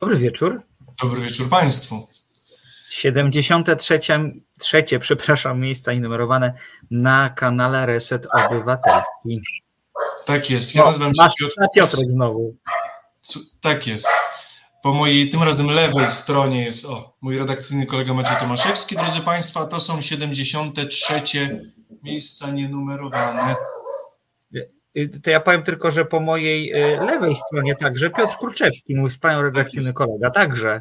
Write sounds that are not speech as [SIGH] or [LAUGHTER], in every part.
Dobry wieczór. Dobry wieczór Państwu. 73, trzecie, przepraszam, miejsca numerowane na kanale Reset Obywatelski. Tak jest. Ja nazywam się Piotr. Piotrek znowu. Tak jest. Po mojej tym razem lewej stronie jest o, mój redakcyjny kolega Maciej Tomaszewski. Drodzy Państwo, to są 73 miejsca nienumerowane. Y, to ja powiem tylko, że po mojej y, lewej stronie także Piotr Kurczewski, mój wspaniały redakcyjny kolega, także.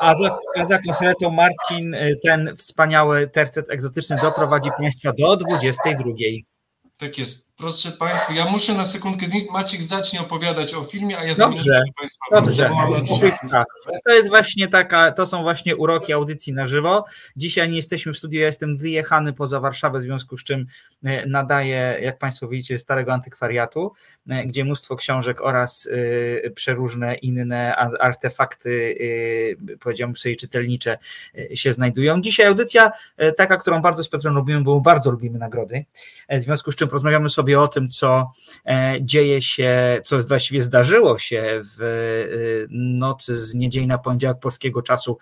A za, a za konsoletą Marcin, y, ten wspaniały tercet egzotyczny doprowadzi Państwa do 22. Tak jest. Proszę Państwa, ja muszę na sekundkę znieść. Maciek zacznie opowiadać o filmie, a ja Dobrze, Państwa dobrze. To jest właśnie taka, to są właśnie uroki audycji na żywo. Dzisiaj nie jesteśmy w studiu, ja jestem wyjechany poza Warszawę, w związku z czym e, nadaję, jak Państwo widzicie, starego antykwariatu, e, gdzie mnóstwo książek oraz e, przeróżne inne artefakty, powiedziałbym sobie, czytelnicze się znajdują. Dzisiaj audycja taka, którą bardzo z Piotrem lubimy, bo bardzo lubimy nagrody, w związku z czym porozmawiamy sobie sobie o tym, co e, dzieje się, co właściwie zdarzyło się w e, nocy z niedzieli na poniedziałek polskiego czasu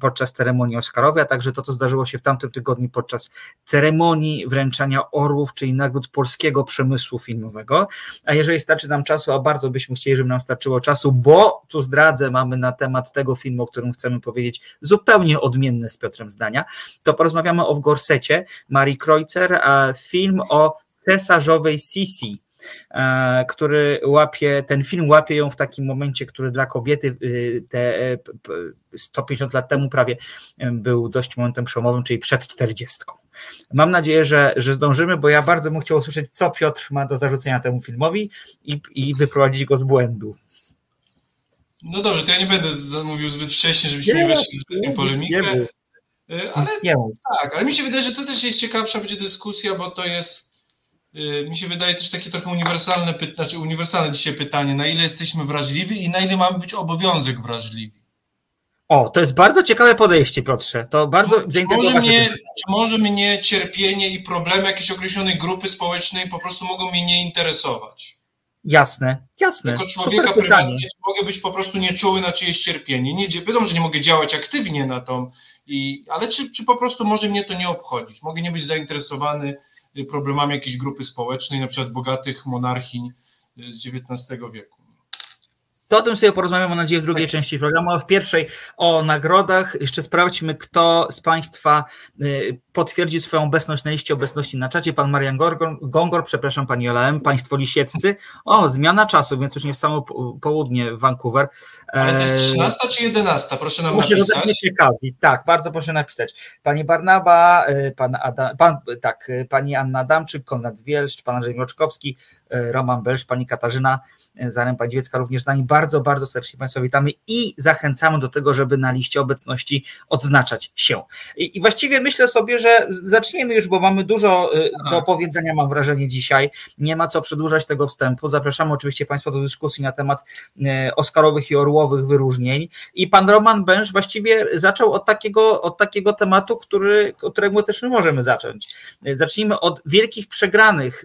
podczas ceremonii Oscarowej, a także to, co zdarzyło się w tamtym tygodniu podczas ceremonii wręczania orłów, czyli nagród polskiego przemysłu filmowego. A jeżeli starczy nam czasu, a bardzo byśmy chcieli, żeby nam starczyło czasu, bo tu zdradzę, mamy na temat tego filmu, o którym chcemy powiedzieć, zupełnie odmienne z Piotrem zdania, to porozmawiamy o W Gorsecie Marii Kreutzer, a film o cesarzowej Sisi, e, który łapie, ten film łapie ją w takim momencie, który dla kobiety y, te 150 lat temu prawie był dość momentem przełomowym, czyli przed 40. Mam nadzieję, że, że zdążymy, bo ja bardzo bym chciał usłyszeć, co Piotr ma do zarzucenia temu filmowi i, i wyprowadzić go z błędu. No dobrze, to ja nie będę mówił zbyt wcześnie, żebyśmy nie, weszli w zbytnią polemikę. Nie ale, nie tak, ale mi się wydaje, że to też jest ciekawsza będzie dyskusja, bo to jest mi się wydaje też takie trochę uniwersalne, znaczy uniwersalne dzisiaj pytanie, na ile jesteśmy wrażliwi i na ile mamy być obowiązek wrażliwi. O, to jest bardzo ciekawe podejście, Piotrze. To bardzo czy może, mnie, czy może mnie cierpienie i problemy jakiejś określonej grupy społecznej po prostu mogą mnie nie interesować? Jasne, jasne. Jako człowieka prywatnie mogę być po prostu nieczuły na czyjeś cierpienie. Nie, wiadomo, że nie mogę działać aktywnie na to, i, ale czy, czy po prostu może mnie to nie obchodzić? Mogę nie być zainteresowany problemami jakiejś grupy społecznej, na przykład bogatych monarchiń z XIX wieku. To o tym sobie porozmawiamy, mam nadzieję, w drugiej tak. części programu, a w pierwszej o nagrodach. Jeszcze sprawdźmy, kto z Państwa y, potwierdzi swoją obecność na liście obecności na czacie. Pan Marian Gongor, Gongor przepraszam, Pani Ola M., Państwo Lisieccy. O, zmiana czasu, więc już nie w samo południe w Vancouver. Ale to jest 13 e, czy 11? Proszę nam Muszę, napisać. Muszę, ciekawi. Tak, bardzo proszę napisać. Pani Barnaba, y, pan Adam, pan, tak, y, Pani Anna Adamczyk, Konrad Wielszcz, Pan Andrzej Mroczkowski, Roman Belsz, Pani Katarzyna Zaręba Dziecka również z nami. Bardzo, bardzo serdecznie Państwa witamy i zachęcamy do tego, żeby na liście obecności odznaczać się. I, i właściwie myślę sobie, że zaczniemy już, bo mamy dużo y, do powiedzenia, mam wrażenie, dzisiaj. Nie ma co przedłużać tego wstępu. Zapraszamy oczywiście Państwa do dyskusji na temat y, Oscarowych i Orłowych wyróżnień. I pan Roman Bęż właściwie zaczął od takiego, od takiego tematu, który, od którego też my możemy zacząć. Y, zacznijmy od wielkich przegranych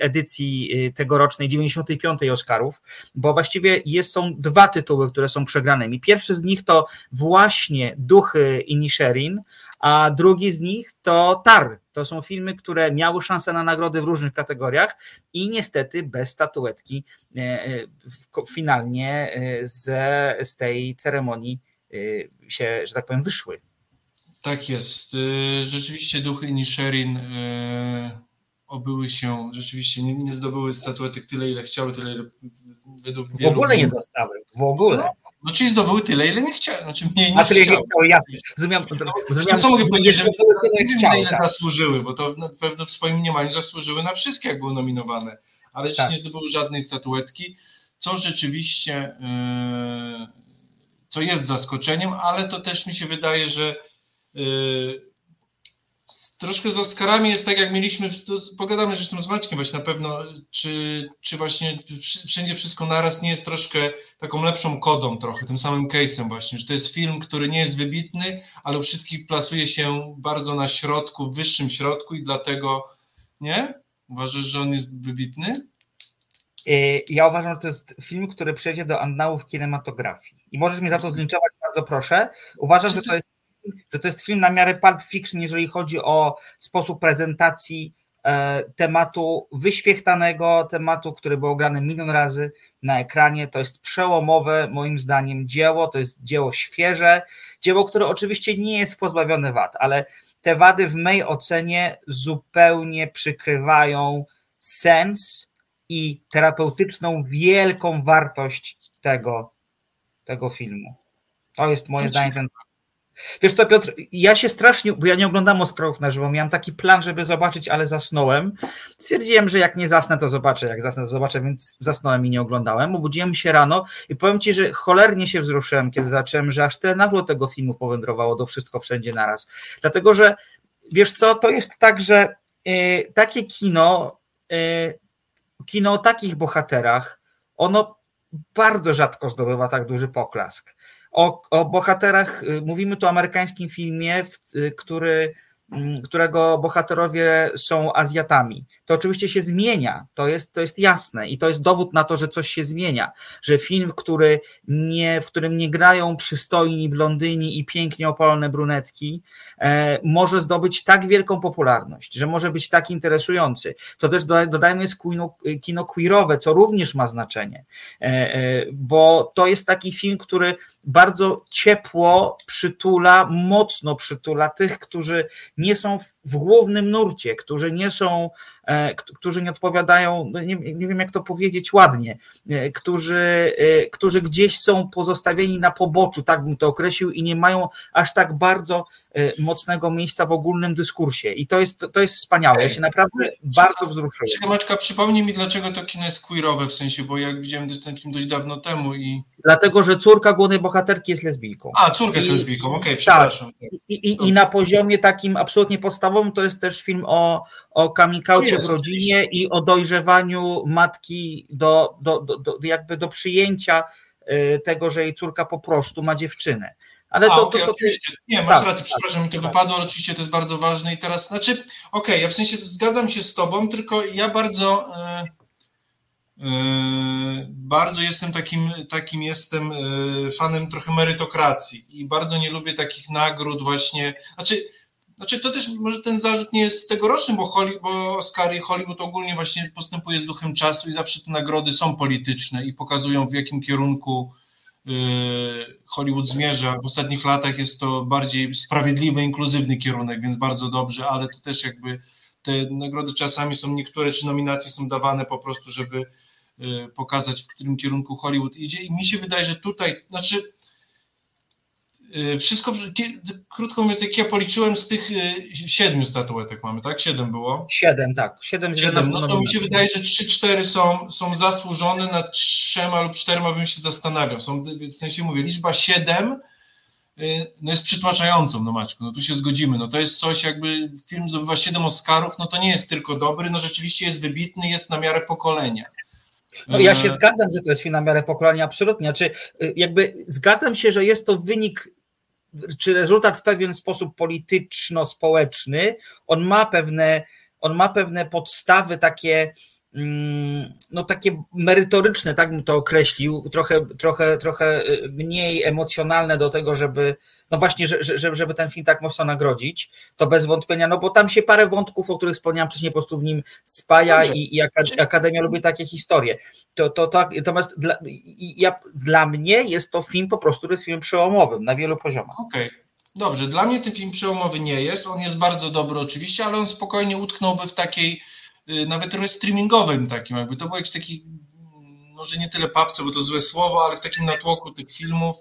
edycji tegorocznej 95. Oscarów, bo właściwie jest, są dwa tytuły, które są przegranymi. Pierwszy z nich to właśnie Duchy Inisherin, a drugi z nich to Tar. To są filmy, które miały szansę na nagrody w różnych kategoriach i niestety bez statuetki e, e, finalnie e, z, z tej ceremonii się, że tak powiem, wyszły. Tak jest. Rzeczywiście duchy Inisherin obyły się, rzeczywiście nie, nie zdobyły statuetek tyle, ile chciały, tyle, ile według W ogóle nie dostały, w ogóle. No, czyli zdobyły tyle, ile nie chciały. Znaczy mniej niż A tyle nie chciały, jasne. Zrozumiałem, zrozumiałem, co mogę powiedzieć, że nie wiem, ile tak. zasłużyły, bo to na pewno w swoim mniemaniu zasłużyły na wszystkie, jak były nominowane, ale tak. nie zdobyły żadnej statuetki, co rzeczywiście, yy, co jest zaskoczeniem, ale to też mi się wydaje, że troszkę z Oscarami jest tak, jak mieliśmy, pogadamy zresztą z Maćkiem właśnie na pewno, czy, czy właśnie wszędzie wszystko naraz nie jest troszkę taką lepszą kodą trochę, tym samym case'em właśnie, że to jest film, który nie jest wybitny, ale u wszystkich plasuje się bardzo na środku, w wyższym środku i dlatego, nie? Uważasz, że on jest wybitny? Ja uważam, że to jest film, który przejdzie do annałów kinematografii. I możesz mnie za to zlinczować, bardzo proszę. Uważam, że to jest, że to jest film na miarę Pulp Fiction, jeżeli chodzi o sposób prezentacji e, tematu wyświechtanego, tematu, który był grany milion razy na ekranie. To jest przełomowe, moim zdaniem, dzieło. To jest dzieło świeże, dzieło, które oczywiście nie jest pozbawione wad, ale te wady w mojej ocenie zupełnie przykrywają sens i terapeutyczną wielką wartość tego, tego filmu. To jest moje zdanie ten. Wiesz co, Piotr, ja się strasznie, bo ja nie oglądam Oscarów na żywo, miałem taki plan, żeby zobaczyć, ale zasnąłem. Stwierdziłem, że jak nie zasnę, to zobaczę, jak zasnę, to zobaczę, więc zasnąłem i nie oglądałem. Obudziłem się rano i powiem Ci, że cholernie się wzruszyłem, kiedy zacząłem, że aż tyle nagło tego filmu powędrowało do wszystko wszędzie naraz. Dlatego, że wiesz co, to jest tak, że y, takie kino, y, kino o takich bohaterach, ono bardzo rzadko zdobywa tak duży poklask. O, o bohaterach, y, mówimy tu o amerykańskim filmie, y, który którego bohaterowie są Azjatami. To oczywiście się zmienia, to jest, to jest jasne i to jest dowód na to, że coś się zmienia, że film, który nie, w którym nie grają przystojni blondyni i pięknie opalone brunetki, e, może zdobyć tak wielką popularność, że może być tak interesujący. To też dodajmy jest kino, kino queerowe, co również ma znaczenie, e, e, bo to jest taki film, który bardzo ciepło przytula, mocno przytula tych, którzy nie są w głównym nurcie, którzy nie są, którzy nie odpowiadają, no nie, nie wiem jak to powiedzieć ładnie, e, którzy, e, którzy gdzieś są pozostawieni na poboczu, tak bym to określił, i nie mają aż tak bardzo mocnego miejsca w ogólnym dyskursie. I to jest, to jest wspaniałe. Ja się naprawdę bardzo wzruszyłem. Maćka, przypomnij mi, dlaczego to kino jest queerowe, w sensie, bo jak widziałem ten film dość dawno temu i... Dlatego, że córka głównej bohaterki jest lesbijką. A, córka jest lesbijką, okej, okay, przepraszam. Tak. I, i, I na poziomie takim absolutnie podstawowym to jest też film o, o kamikaucie w rodzinie i o dojrzewaniu matki do, do, do, do, jakby do przyjęcia y, tego, że jej córka po prostu ma dziewczynę. Ale A, to, okay, to, to, oczywiście. Nie, masz tak, rację, tak, przepraszam, mi to tak. wypadło, ale oczywiście to jest bardzo ważne i teraz, znaczy, okej, okay, ja w sensie zgadzam się z tobą, tylko ja bardzo yy, yy, bardzo jestem takim, takim jestem yy, fanem trochę merytokracji i bardzo nie lubię takich nagród właśnie, znaczy znaczy to też może ten zarzut nie jest tegoroczny, bo, Holly, bo Hollywood ogólnie właśnie postępuje z duchem czasu i zawsze te nagrody są polityczne i pokazują w jakim kierunku y, Hollywood zmierza. W ostatnich latach jest to bardziej sprawiedliwy, inkluzywny kierunek, więc bardzo dobrze, ale to też jakby te nagrody czasami są niektóre, czy nominacje są dawane po prostu, żeby y, pokazać, w którym kierunku Hollywood idzie i mi się wydaje, że tutaj, znaczy wszystko, krótko mówiąc, jak ja policzyłem z tych y, siedmiu statuetek mamy, tak? Siedem było? Siedem, tak. Siedem, Siedem. No to mi się wydaje, że trzy, cztery są, są zasłużone, na trzema lub czterema bym się zastanawiał. Są, w sensie mówię, liczba siedem y, no jest przytłaczającą, no Maćku, no tu się zgodzimy, no to jest coś jakby, film zdobywa siedem Oscarów, no to nie jest tylko dobry, no rzeczywiście jest wybitny, jest na miarę pokolenia. No ja się zgadzam, że to jest film na miarę pokolenia, absolutnie. Znaczy, jakby zgadzam się, że jest to wynik czy rezultat w pewien sposób polityczno-społeczny, on ma pewne, on ma pewne podstawy takie, no takie merytoryczne, tak bym to określił, trochę, trochę, trochę y, mniej emocjonalne do tego, żeby, no właśnie, że, żeby ten film tak mocno nagrodzić, to bez wątpienia, no bo tam się parę wątków, o których wspomniałem wcześniej, po prostu w nim spaja i, i Akademia lubi takie historie. To, to, to, natomiast dla, ja, dla mnie jest to film po prostu, to jest film przełomowym na wielu poziomach. Okej. Okay. Dobrze, dla mnie ten film przełomowy nie jest, on jest bardzo dobry oczywiście, ale on spokojnie utknąłby w takiej, nawet trochę streamingowym takim, jakby to był jakiś taki, może nie tyle papce, bo to złe słowo, ale w takim natłoku tych filmów,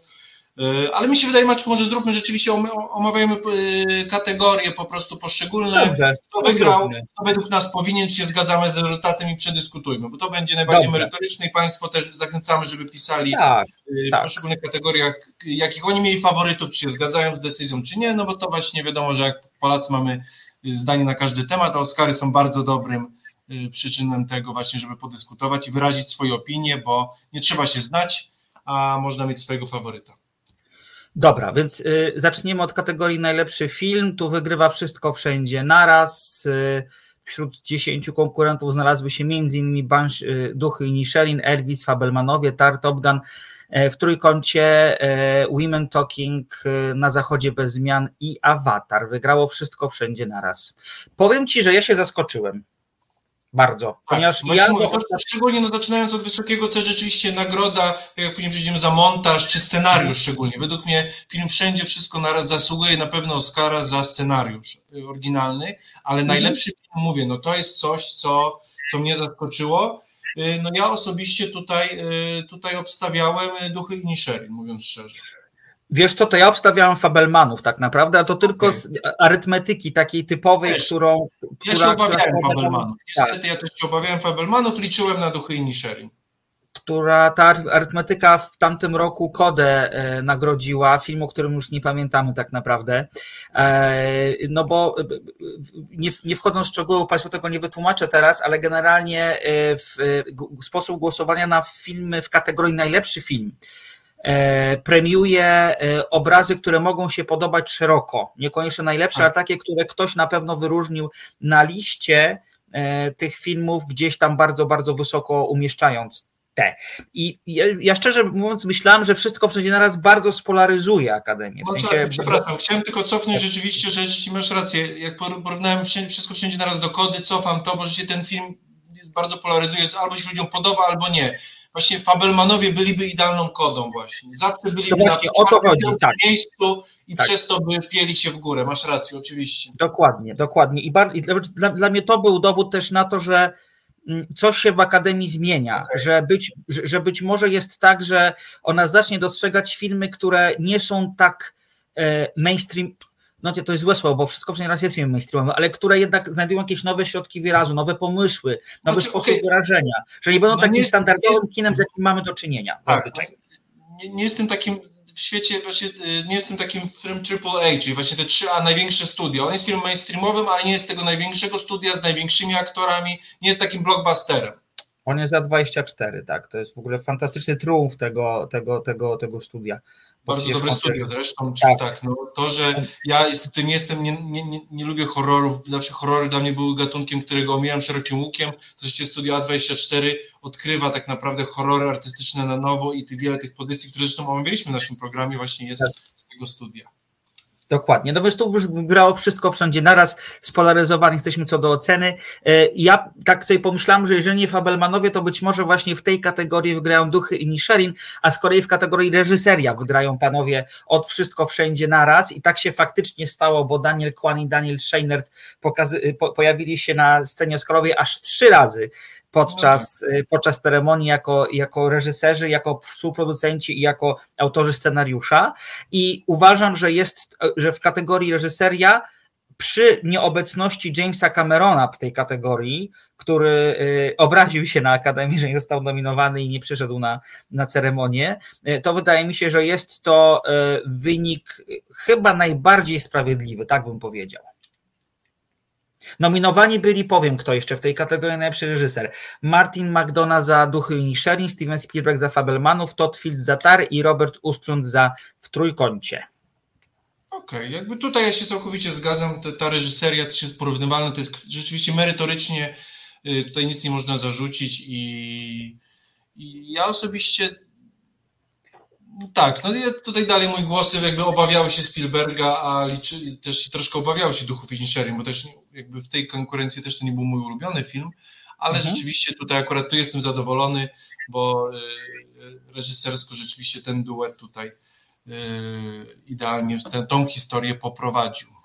E, ale mi się wydaje, Maciek, może zróbmy rzeczywiście, omawiajmy e, kategorie po prostu poszczególne. Dobrze, kto wygrał, kto według nas powinien, się zgadzamy z rezultatem i przedyskutujmy, bo to będzie najbardziej Dobrze. merytoryczne i Państwo też zachęcamy, żeby pisali tak, w tak. poszczególnych kategoriach, jakich oni mieli faworytów, czy się zgadzają z decyzją, czy nie, no bo to właśnie wiadomo, że jak Polacy mamy zdanie na każdy temat, a Oscary są bardzo dobrym przyczynem tego właśnie, żeby podyskutować i wyrazić swoje opinie, bo nie trzeba się znać, a można mieć swojego faworyta. Dobra, więc y, zaczniemy od kategorii najlepszy film. Tu wygrywa wszystko wszędzie naraz. Y, wśród dziesięciu konkurentów znalazły się m.in. Bansh, Duchy i Nisherin, Elvis, Fabelmanowie, Tar, Gun, w trójkącie Women Talking na zachodzie bez zmian i Avatar. Wygrało wszystko wszędzie naraz. Powiem Ci, że ja się zaskoczyłem. Bardzo. Tak, ponieważ ja mówię, szczególnie no, zaczynając od wysokiego, co rzeczywiście nagroda, jak później przejdziemy za montaż czy scenariusz szczególnie. Według mnie film Wszędzie Wszystko Naraz zasługuje na pewno Oscara za scenariusz y, oryginalny, ale mhm. najlepszy film, mówię, no to jest coś, co, co mnie zaskoczyło. Y, no ja osobiście tutaj, y, tutaj obstawiałem Duchy i Nisherin, mówiąc szczerze. Wiesz co, to ja obstawiałem Fabelmanów tak naprawdę, a to tylko okay. z arytmetyki takiej typowej, Wiesz, którą... Ja która, się obawiałem która Fabelmanów. Niestety tak. ja też się obawiałem Fabelmanów, liczyłem na duchy i Nisherin. Która ta arytmetyka w tamtym roku Kodę e, nagrodziła, film, o którym już nie pamiętamy tak naprawdę. E, no bo e, nie, nie wchodząc w szczegóły, Państwu tego nie wytłumaczę teraz, ale generalnie w, sposób głosowania na filmy w kategorii najlepszy film E, premiuje e, obrazy, które mogą się podobać szeroko. Niekoniecznie najlepsze, ale tak. takie, które ktoś na pewno wyróżnił na liście e, tych filmów, gdzieś tam bardzo, bardzo wysoko umieszczając te. I ja, ja, szczerze mówiąc, myślałem, że wszystko wszędzie naraz bardzo spolaryzuje Akademię. W sensie... Przepraszam, chciałem tylko cofnąć rzeczywiście, że rzeczywiście masz rację. Jak porównałem wszystko wszędzie naraz do kody, cofam to, bo rzeczywiście ten film jest bardzo polaryzuje, albo się ludziom podoba, albo nie właśnie Fabelmanowie byliby idealną kodą właśnie. Zawsze byliby no właśnie, na o to chodzi, tak. miejscu i tak. przez to by pieli się w górę. Masz rację, oczywiście. Dokładnie, dokładnie. I, bar- i dla, dla mnie to był dowód też na to, że mm, coś się w Akademii zmienia, okay. że, być, że, że być może jest tak, że ona zacznie dostrzegać filmy, które nie są tak e, mainstream, no to jest złe słowo, bo wszystko przynajmniej raz jest filmem mainstreamowym, ale które jednak znajdują jakieś nowe środki wyrazu, nowe pomysły, nowy znaczy, sposób okay. wyrażenia, że nie będą no takim nie, standardowym nie, kinem, z jakim mamy do czynienia tak, zazwyczaj. Nie, nie jestem takim w świecie, właśnie nie jestem takim film AAA, czyli właśnie te trzy a największe studia. On jest filmem mainstreamowym, ale nie jest tego największego studia z największymi aktorami, nie jest takim blockbusterem. On jest za 24, tak. To jest w ogóle fantastyczny triumf tego, tego, tego, tego studia. Bardzo dobre studio zresztą. Tak. tak. no, to, że ja niestety nie jestem, nie, nie, nie, nie, lubię horrorów, zawsze horrory dla mnie były gatunkiem, którego omijam szerokim łukiem. Zresztą studio A24 odkrywa tak naprawdę horrory artystyczne na nowo i tych, wiele tych pozycji, które zresztą omawialiśmy w naszym programie właśnie jest tak. z tego studia. Dokładnie. No więc tu już grało wszystko wszędzie naraz, spolaryzowani jesteśmy co do oceny. E, ja tak sobie pomyślałem, że jeżeli nie Fabelmanowie, to być może właśnie w tej kategorii wygrają Duchy i Nisherin, a z kolei w kategorii reżyseria wygrają panowie od wszystko wszędzie naraz i tak się faktycznie stało, bo Daniel Kwan i Daniel Scheinert pokazy- po- pojawili się na scenie Oscarowej aż trzy razy podczas, no tak. podczas ceremonii jako, jako reżyserzy, jako współproducenci i jako autorzy scenariusza. I uważam, że jest, że w kategorii reżyseria przy nieobecności Jamesa Camerona w tej kategorii, który y, obraził się na Akademii, że nie został nominowany i nie przyszedł na, na ceremonię, y, to wydaje mi się, że jest to y, wynik chyba najbardziej sprawiedliwy, tak bym powiedział. Nominowani byli, powiem kto jeszcze w tej kategorii najlepszy reżyser. Martin McDonough za Duchy i Nisherin, Steven Spielberg za Fabelmanów, Todd Field za Tar i Robert Ustlund za W Trójkącie. Okej, okay. jakby tutaj ja się całkowicie zgadzam, ta, ta reżyseria też jest porównywalna, to jest rzeczywiście merytorycznie, y, tutaj nic nie można zarzucić i, i ja osobiście tak, no ja tutaj dalej mój głosy jakby obawiały się Spielberga, a liczy, też troszkę obawiały się Duchów i bo też jakby w tej konkurencji też to nie był mój ulubiony film, ale mhm. rzeczywiście tutaj akurat tu jestem zadowolony, bo y, y, reżysersko rzeczywiście ten duet tutaj y, idealnie tę, tą historię poprowadził.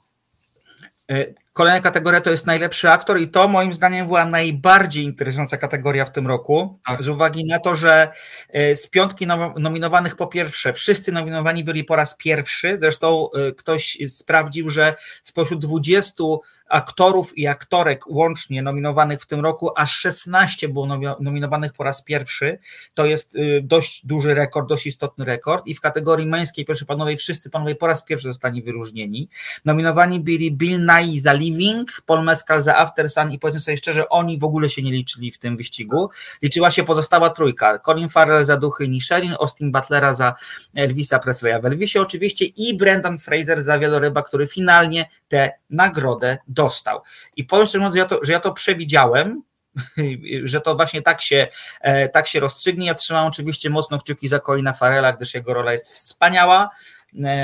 E, kolejna kategoria to jest najlepszy aktor i to moim zdaniem była najbardziej interesująca kategoria w tym roku, tak. z uwagi na to, że e, z piątki nominowanych po pierwsze, wszyscy nominowani byli po raz pierwszy, zresztą e, ktoś sprawdził, że spośród 20 aktorów i aktorek łącznie nominowanych w tym roku, aż 16 było nominowanych po raz pierwszy. To jest y, dość duży rekord, dość istotny rekord. I w kategorii męskiej, proszę panowie, wszyscy panowie po raz pierwszy zostali wyróżnieni. Nominowani byli Bill Nye za Living, Paul Mescal za After Sun i powiedzmy sobie szczerze, oni w ogóle się nie liczyli w tym wyścigu. Liczyła się pozostała trójka. Colin Farrell za Duchy Nisherin, Austin Butlera za Elvisa Presleya w Elvisie oczywiście i Brendan Fraser za Wieloryba, który finalnie tę nagrodę do dostał. I powiem szczerze mówiąc, że ja to, że ja to przewidziałem, [LAUGHS] że to właśnie tak się, e, tak się rozstrzygnie. Ja trzymam oczywiście mocno kciuki za Colina Farela, gdyż jego rola jest wspaniała.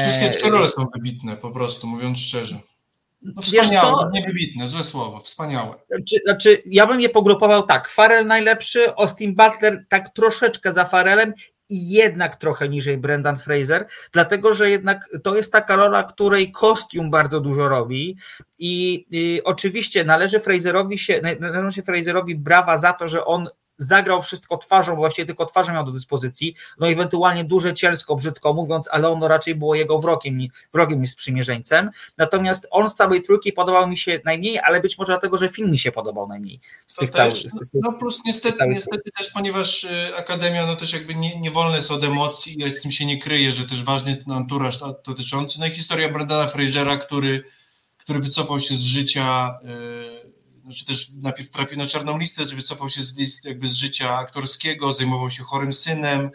Wszystkie trzy role są wybitne, po prostu, mówiąc szczerze. No wspaniałe, co? nie wybitne, złe słowo, wspaniałe. Znaczy, znaczy, ja bym je pogrupował tak, Farel najlepszy, Austin Butler tak troszeczkę za Farelem i jednak trochę niżej Brendan Fraser, dlatego że jednak to jest taka rola, której kostium bardzo dużo robi i, i oczywiście należy Fraserowi się, należy się Fraserowi brawa za to, że on zagrał wszystko twarzą, bo właściwie tylko twarzą miał do dyspozycji, no ewentualnie duże cielsko, brzydko mówiąc, ale ono raczej było jego wrogiem, wrogiem niż sprzymierzeńcem. Natomiast on z całej trójki podobał mi się najmniej, ale być może dlatego, że film mi się podobał najmniej. Z tych całych, z, no plus niestety, niestety też, ponieważ y, Akademia, no też jakby nie, nie wolne jest od emocji, ja z tym się nie kryję, że też ważny jest ten anturaż dotyczący, no i historia Brandana Frasera, który, który wycofał się z życia yy, znaczy też najpierw trafił na czarną listę, że wycofał się z jakby z życia aktorskiego, zajmował się chorym synem,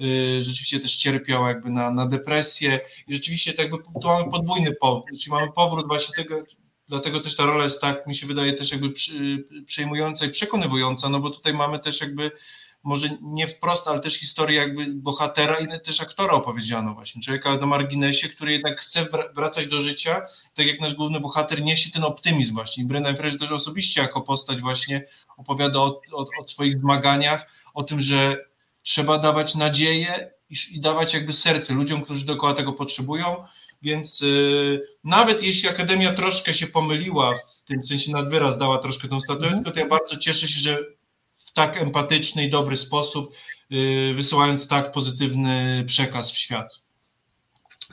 y, rzeczywiście też cierpiał jakby na, na depresję. I rzeczywiście tak jakby mamy podwójny powrót, czyli mamy powrót właśnie tego, dlatego też ta rola jest tak, mi się wydaje też jakby przejmująca i przekonywująca, no bo tutaj mamy też jakby może nie wprost, ale też historię jakby bohatera i też aktora opowiedziano właśnie, człowieka na marginesie, który jednak chce wracać do życia, tak jak nasz główny bohater niesie ten optymizm właśnie. Brendan Fraser też osobiście jako postać właśnie opowiada o, o, o swoich zmaganiach, o tym, że trzeba dawać nadzieję i, i dawać jakby serce ludziom, którzy dookoła tego potrzebują, więc yy, nawet jeśli Akademia troszkę się pomyliła, w tym sensie nad wyraz dała troszkę tą statuetkę, mm. to ja bardzo cieszę się, że w tak empatyczny i dobry sposób, y, wysyłając tak pozytywny przekaz w świat.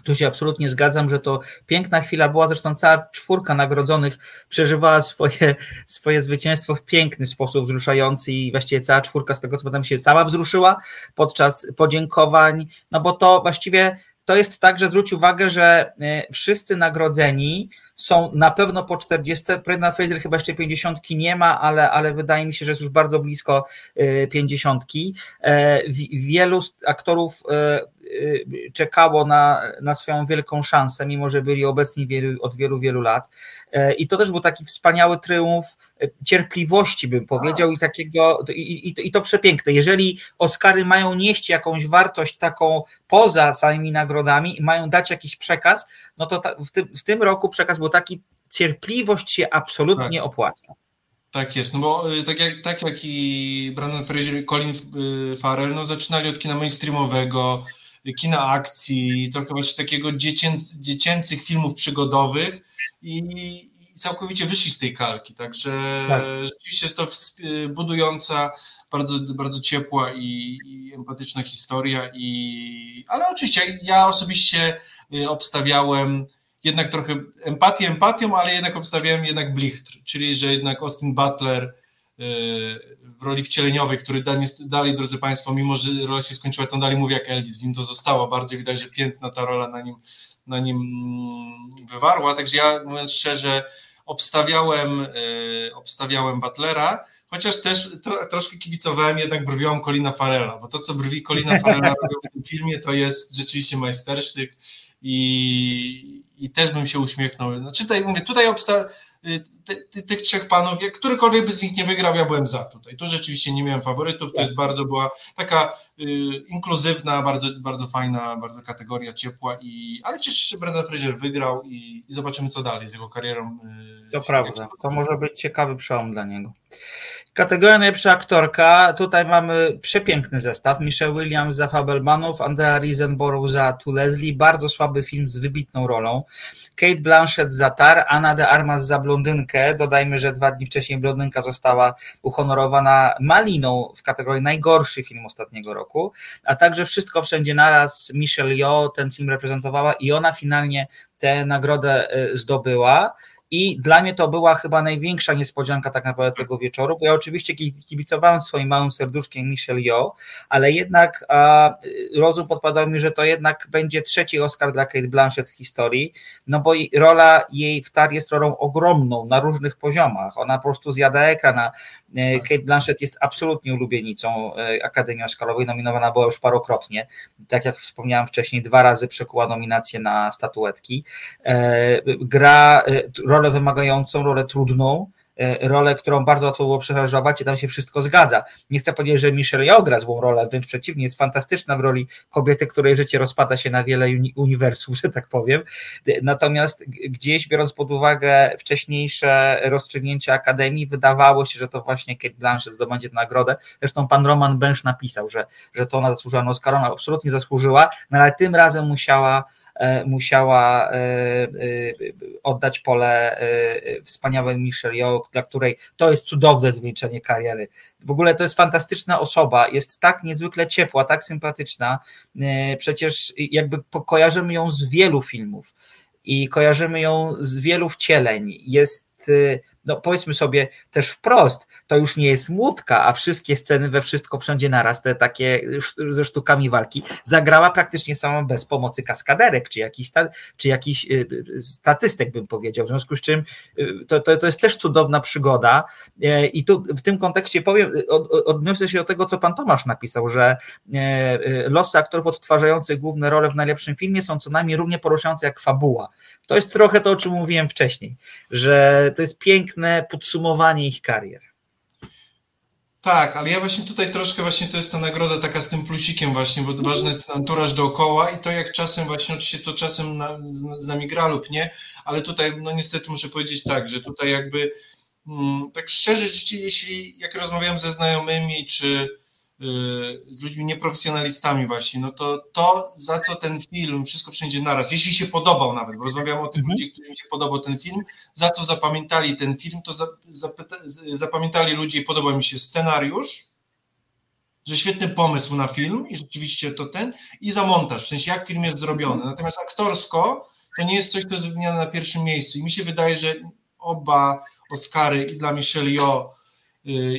Tu się absolutnie zgadzam, że to piękna chwila była. Zresztą cała czwórka nagrodzonych przeżywała swoje, [LAUGHS] swoje zwycięstwo w piękny sposób wzruszający i właściwie cała czwórka z tego co potem się sama wzruszyła podczas podziękowań, no bo to właściwie to jest tak, że zwróć uwagę, że y, wszyscy nagrodzeni są na pewno po 40. Brendan Fraser chyba jeszcze 50 nie ma, ale, ale wydaje mi się, że jest już bardzo blisko 50. Y, e, wielu aktorów y, czekało na, na swoją wielką szansę, mimo że byli obecni wielu, od wielu, wielu lat. E, I to też był taki wspaniały triumf e, cierpliwości, bym powiedział, i takiego, i, i, i to przepiękne. Jeżeli Oscary mają nieść jakąś wartość taką poza samymi nagrodami i mają dać jakiś przekaz, no to ta, w, w tym roku przekaz był taki, cierpliwość się absolutnie tak. opłaca. Tak jest, no bo y, tak jak, tak jak i Brandon Fraser i Colin y, Farrell, no zaczynali od kina mainstreamowego, kina akcji, trochę właśnie takiego dziecięc, dziecięcych filmów przygodowych i, i, całkowicie wyszli z tej kalki, także tak. rzeczywiście jest to budująca, bardzo, bardzo ciepła i, i empatyczna historia, i, ale oczywiście ja osobiście y, obstawiałem jednak trochę empatię empatią, ale jednak obstawiałem jednak blichtr, czyli że jednak Austin Butler w roli wcieleniowej, który dalej, drodzy Państwo, mimo że rola się skończyła, to dalej mówi jak Elvis, w nim to zostało, bardziej widać, że piętna ta rola na nim, na nim mm, wywarła, także ja mówiąc szczerze, obstawiałem, e, obstawiałem Butlera, chociaż też tro, troszkę kibicowałem jednak brwią Colina Farela, bo to, co brwi Colina Farela robią w tym filmie, to jest rzeczywiście majstersztyk i, i też bym się uśmiechnął. Znaczy tutaj mówię, tutaj obsta ty, tych trzech panów, jak którykolwiek by z nich nie wygrał, ja byłem za tutaj. Tu rzeczywiście nie miałem faworytów, to tak. jest bardzo była taka y, inkluzywna, bardzo, bardzo fajna, bardzo kategoria ciepła, i, ale cieszę się, że Brendan Fraser wygrał i, i zobaczymy co dalej z jego karierą. Y, to prawda, to może być ciekawy przełom dla niego. Kategoria najlepsza aktorka. Tutaj mamy przepiękny zestaw. Michelle Williams za Fabelmanów, Andrea Risenborough za Tu Leslie. Bardzo słaby film z wybitną rolą. Kate Blanchett za Tar, Anna de Armas za Blondynkę. Dodajmy, że dwa dni wcześniej Blondynka została uhonorowana Maliną w kategorii najgorszy film ostatniego roku, a także Wszystko Wszędzie Naraz Michelle Yeoh ten film reprezentowała i ona finalnie tę nagrodę y, zdobyła. I dla mnie to była chyba największa niespodzianka tak naprawdę tego wieczoru, bo ja oczywiście kibicowałem swoim małym serduszkiem Michelle Yeoh, ale jednak a, rozum podpadał mi, że to jednak będzie trzeci Oscar dla Kate Blanchett w historii, no bo rola jej w Tar jest rolą ogromną na różnych poziomach. Ona po prostu zjada ekran, Tak. Kate Blanchett jest absolutnie ulubienicą Akademii Oscarowej, nominowana była już parokrotnie. Tak jak wspomniałem wcześniej, dwa razy przekuła nominację na statuetki. Gra rolę wymagającą, rolę trudną, E, rolę, którą bardzo łatwo było przeszarżować i tam się wszystko zgadza. Nie chcę powiedzieć, że Michelle Yeoh gra złą rolę, wręcz przeciwnie, jest fantastyczna w roli kobiety, której życie rozpada się na wiele uni uniwersów, [LAUGHS] że tak powiem. Natomiast gdzieś biorąc pod uwagę wcześniejsze rozstrzygnięcia Akademii, wydawało się, że to właśnie Kate Blanchett zdobędzie tę nagrodę. Zresztą pan Roman Bench napisał, że, że to ona zasłużyła na Oscara, ona absolutnie zasłużyła, no ale tym razem musiała E, musiała e, e, oddać pole wspaniałej Michelle Yeoh, dla której to jest cudowne zwieńczenie kariery. W ogóle to jest fantastyczna osoba, jest tak niezwykle ciepła, tak sympatyczna, przecież jakby kojarzymy ją z wielu filmów i kojarzymy ją z wielu wcieleń. Jest no powiedzmy sobie też wprost, to już nie jest łódka, a wszystkie sceny we wszystko wszędzie naraz, te takie ze sztukami walki, zagrała praktycznie sama bez pomocy kaskaderek, czy jakiś, czy jakiś y, y, statystek bym powiedział, w związku z czym y, to, to, to jest też cudowna przygoda e, i tu w tym kontekście powiem, odniosę się do tego, co pan Tomasz napisał, że e, losy aktorów odtwarzających główne role w najlepszym filmie są co najmniej równie poruszające jak fabuła. To jest trochę to, o czym mówiłem wcześniej, że to jest piękne podsumowanie ich karier. Tak, ale ja właśnie tutaj troszkę właśnie to jest ta nagroda taka z tym plusikiem właśnie, bo ważny jest ten anturaż dookoła i to jak czasem właśnie, oczywiście to czasem na, z nami gra lub nie, ale tutaj no niestety muszę powiedzieć tak, że tutaj jakby mm, tak szczerze, jeśli jak rozmawiam ze znajomymi czy z ludźmi nieprofesjonalistami właśnie, no to to, za co ten film, wszystko wszędzie naraz, jeśli się podobał nawet, bo rozmawiamy o tych mhm. ludzi, którym się podobał ten film, za co zapamiętali ten film, to za, zapyta, zapamiętali ludzie, podobał mi się scenariusz, że świetny pomysł na film i rzeczywiście to ten, i za montaż, w sensie jak film jest zrobiony. Natomiast aktorsko to nie jest coś, co jest wymieniane na pierwszym miejscu i mi się wydaje, że oba Oscary i dla Michelle Yeoh Y,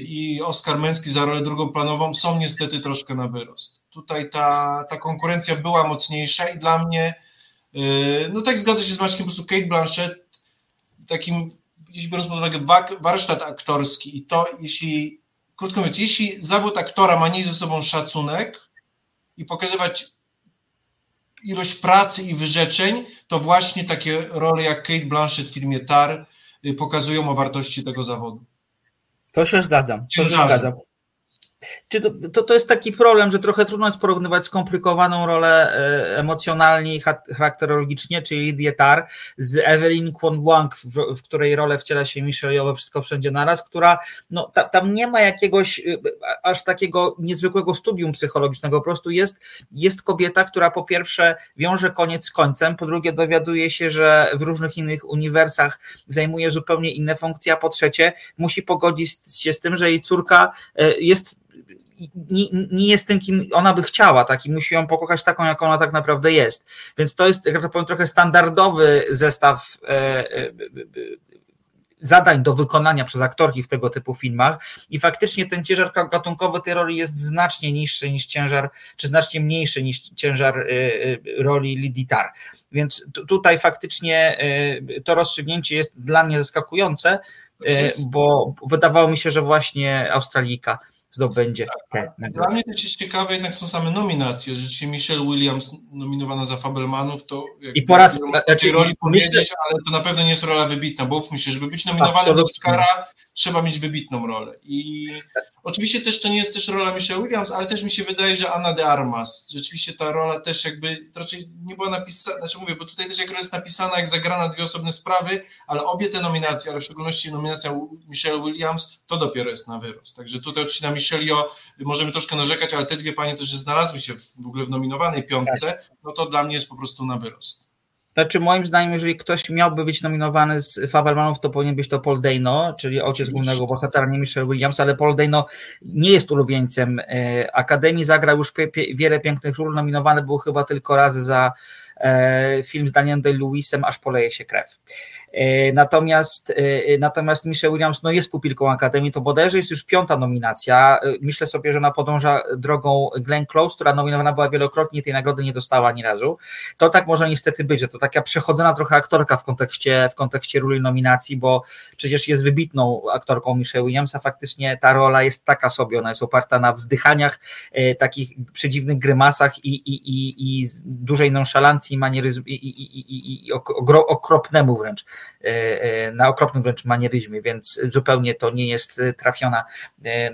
i Oskar Męski za rolę drugoplanową są niestety troszkę na wyrost. Tutaj ta, ta konkurencja była mocniejsza i dla mnie, y, no tak zgadza się z Maćkiem, po prostu Kate Blanchett takim, jeśli biorąc pod uwagę warsztat aktorski i to, jeśli, krótko mówiąc, jeśli zawód aktora ma nieść ze sobą szacunek i pokazywać ilość pracy i wyrzeczeń, to właśnie takie role jak Kate Blanchett w filmie Tar y, pokazują o wartości tego zawodu. To się zgadzam. To się zgadzam. Czy to, to, to, jest taki problem, że trochę trudno jest porównywać skomplikowaną rolę e, emocjonalnie i charakterologicznie, czyli Dietar, z Evelyn Kwon-Blanc, w, w, której rolę wciela się Michelle Yeoh Wszystko Wszędzie Naraz, która, no, ta, tam nie ma jakiegoś e, aż takiego niezwykłego studium psychologicznego, po prostu jest, jest kobieta, która po pierwsze wiąże koniec z końcem, po drugie dowiaduje się, że w różnych innych uniwersach zajmuje zupełnie inne funkcje, a po trzecie musi pogodzić się z tym, że jej córka e, jest nie, nie jest tym, kim ona by chciała, tak? I musi ją pokochać taką, jak ona tak naprawdę jest. Więc to jest, jak to powiem, trochę standardowy zestaw e, e, zadań do wykonania przez aktorki w tego typu filmach i faktycznie ten ciężar gatunkowy tej roli jest znacznie niższy niż ciężar, czy znacznie mniejszy niż ciężar e, roli Liditar. Więc tutaj faktycznie to rozstrzygnięcie jest dla mnie zaskakujące, bo wydawało mi się, że właśnie Australijka zdobędzie tak, te Dla mnie też jest ciekawe, jednak są same nominacje. Rzeczywiście Michelle Williams nominowana za Fabelmanów, to i po raz znaczy, roli myślę, powiedzieć, ale to na pewno nie jest rola wybitna, bo myślę, żeby być nominowany do Oscara, trzeba mieć wybitną rolę. I oczywiście też to nie jest też rola Michelle Williams, ale też mi się wydaje, że Anna de Armas, rzeczywiście ta rola też jakby raczej nie była napisana, znaczy mówię, bo tutaj też jak jest napisana, jak zagrana dwie osobne sprawy, ale obie te nominacje, ale w szczególności nominacja Michelle Williams, to dopiero jest na wyrost. Także tutaj oczywiście na Michelio możemy troszkę narzekać, ale te dwie panie też znalazły się w ogóle w nominowanej piątce, tak. no to dla mnie jest po prostu na wyrost. Znaczy, moim zdaniem, jeżeli ktoś miałby być nominowany z Fabelmanów, to powinien być to Paul Dano, czyli ojciec głównego bohatera, nie Michelle Williams, ale Paul Dano nie jest ulubieńcem e, Akademii, zagrał już wiele pięknych ról, nominowany był chyba tylko raz za film z Danielem Day-Lewisem, aż poleje się krew. Natomiast, natomiast Michelle Williams no jest pupilką Akademii, to bodajże jest już piąta nominacja. Myślę sobie, że ona podąża drogą Glenn Close, która nominowana była wielokrotnie, tej nagrody nie dostała ani razu. To tak może niestety być, że to taka przechodzona trochę aktorka w kontekście, w kontekście ról nominacji, bo przecież jest wybitną aktorką Michelle Williamsa, faktycznie ta rola jest taka sobie, ona jest oparta na wzdychaniach, e, takich przedziwnych grymasach i, i, i, i dużej nonszalancji manieryzm, i, i, i, i okropnemu wręcz, e, e, na okropnym wręcz manieryzmie, więc zupełnie to nie jest trafiona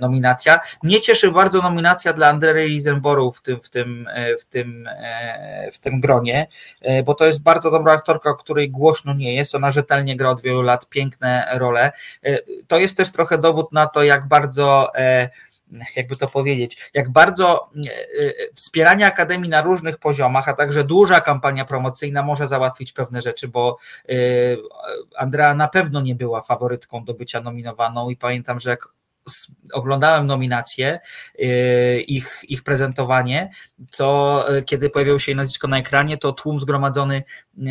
nominacja. Mnie cieszy bardzo nominacja dla Andrei Risenborough w tym, w tym, w tym, w tym gronie, bo to jest bardzo dobra aktorka, o której głośno nie jest, ona rzetelnie gra od wielu lat, piękne role. To jest też trochę dowód na to, jak bardzo jakby to powiedzieć, jak bardzo wspieranie Akademii na różnych poziomach, a także duża kampania promocyjna może załatwić pewne rzeczy, bo Andrea na pewno nie była faworytką do bycia nominowaną i pamiętam, że jak oglądałem nominacje, y, ich, ich prezentowanie, to y, kiedy pojawiło się jej nazwisko na ekranie, to tłum zgromadzony y,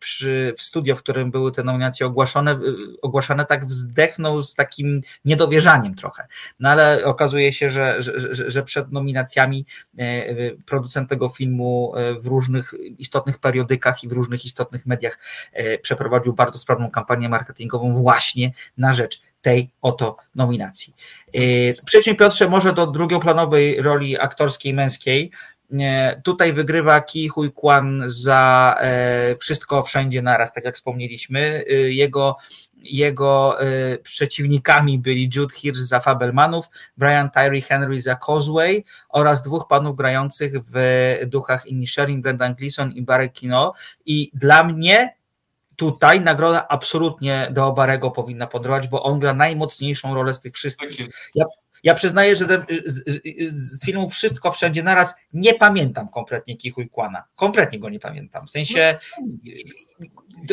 przy, w studio, w którym były te nominacje ogłaszane, ogłaszane tak wzdechnął z takim niedowierzaniem trochę. No ale okazuje się, że, że, że przed nominacjami producent tego filmu w różnych istotnych periodykach i w różnych istotnych mediach przeprowadził bardzo sprawną kampanię marketingową właśnie na rzecz tej oto nominacji. Y, przejdźmy Piotrze może do drugoplanowej roli aktorskiej męskiej. Y, tutaj wygrywa Ki Hui Kwan za e, Wszystko Wszędzie Naraz, tak jak wspomnieliśmy. Jego, jego przeciwnikami byli Jude Hirsch za Fabelmanów, Brian Tyree Henry za Causeway oraz dwóch panów grających w duchach inni Sherin, Brendan Gleeson i Barry Kino. I dla mnie tutaj nagroda absolutnie do Obarego powinna podrować, bo on gra najmocniejszą rolę z tych wszystkich. Tak ja, ja przyznaję, że z, z, z, filmu Wszystko Wszędzie Naraz nie pamiętam kompletnie Kichuj Kłana. Kompletnie go nie pamiętam. W sensie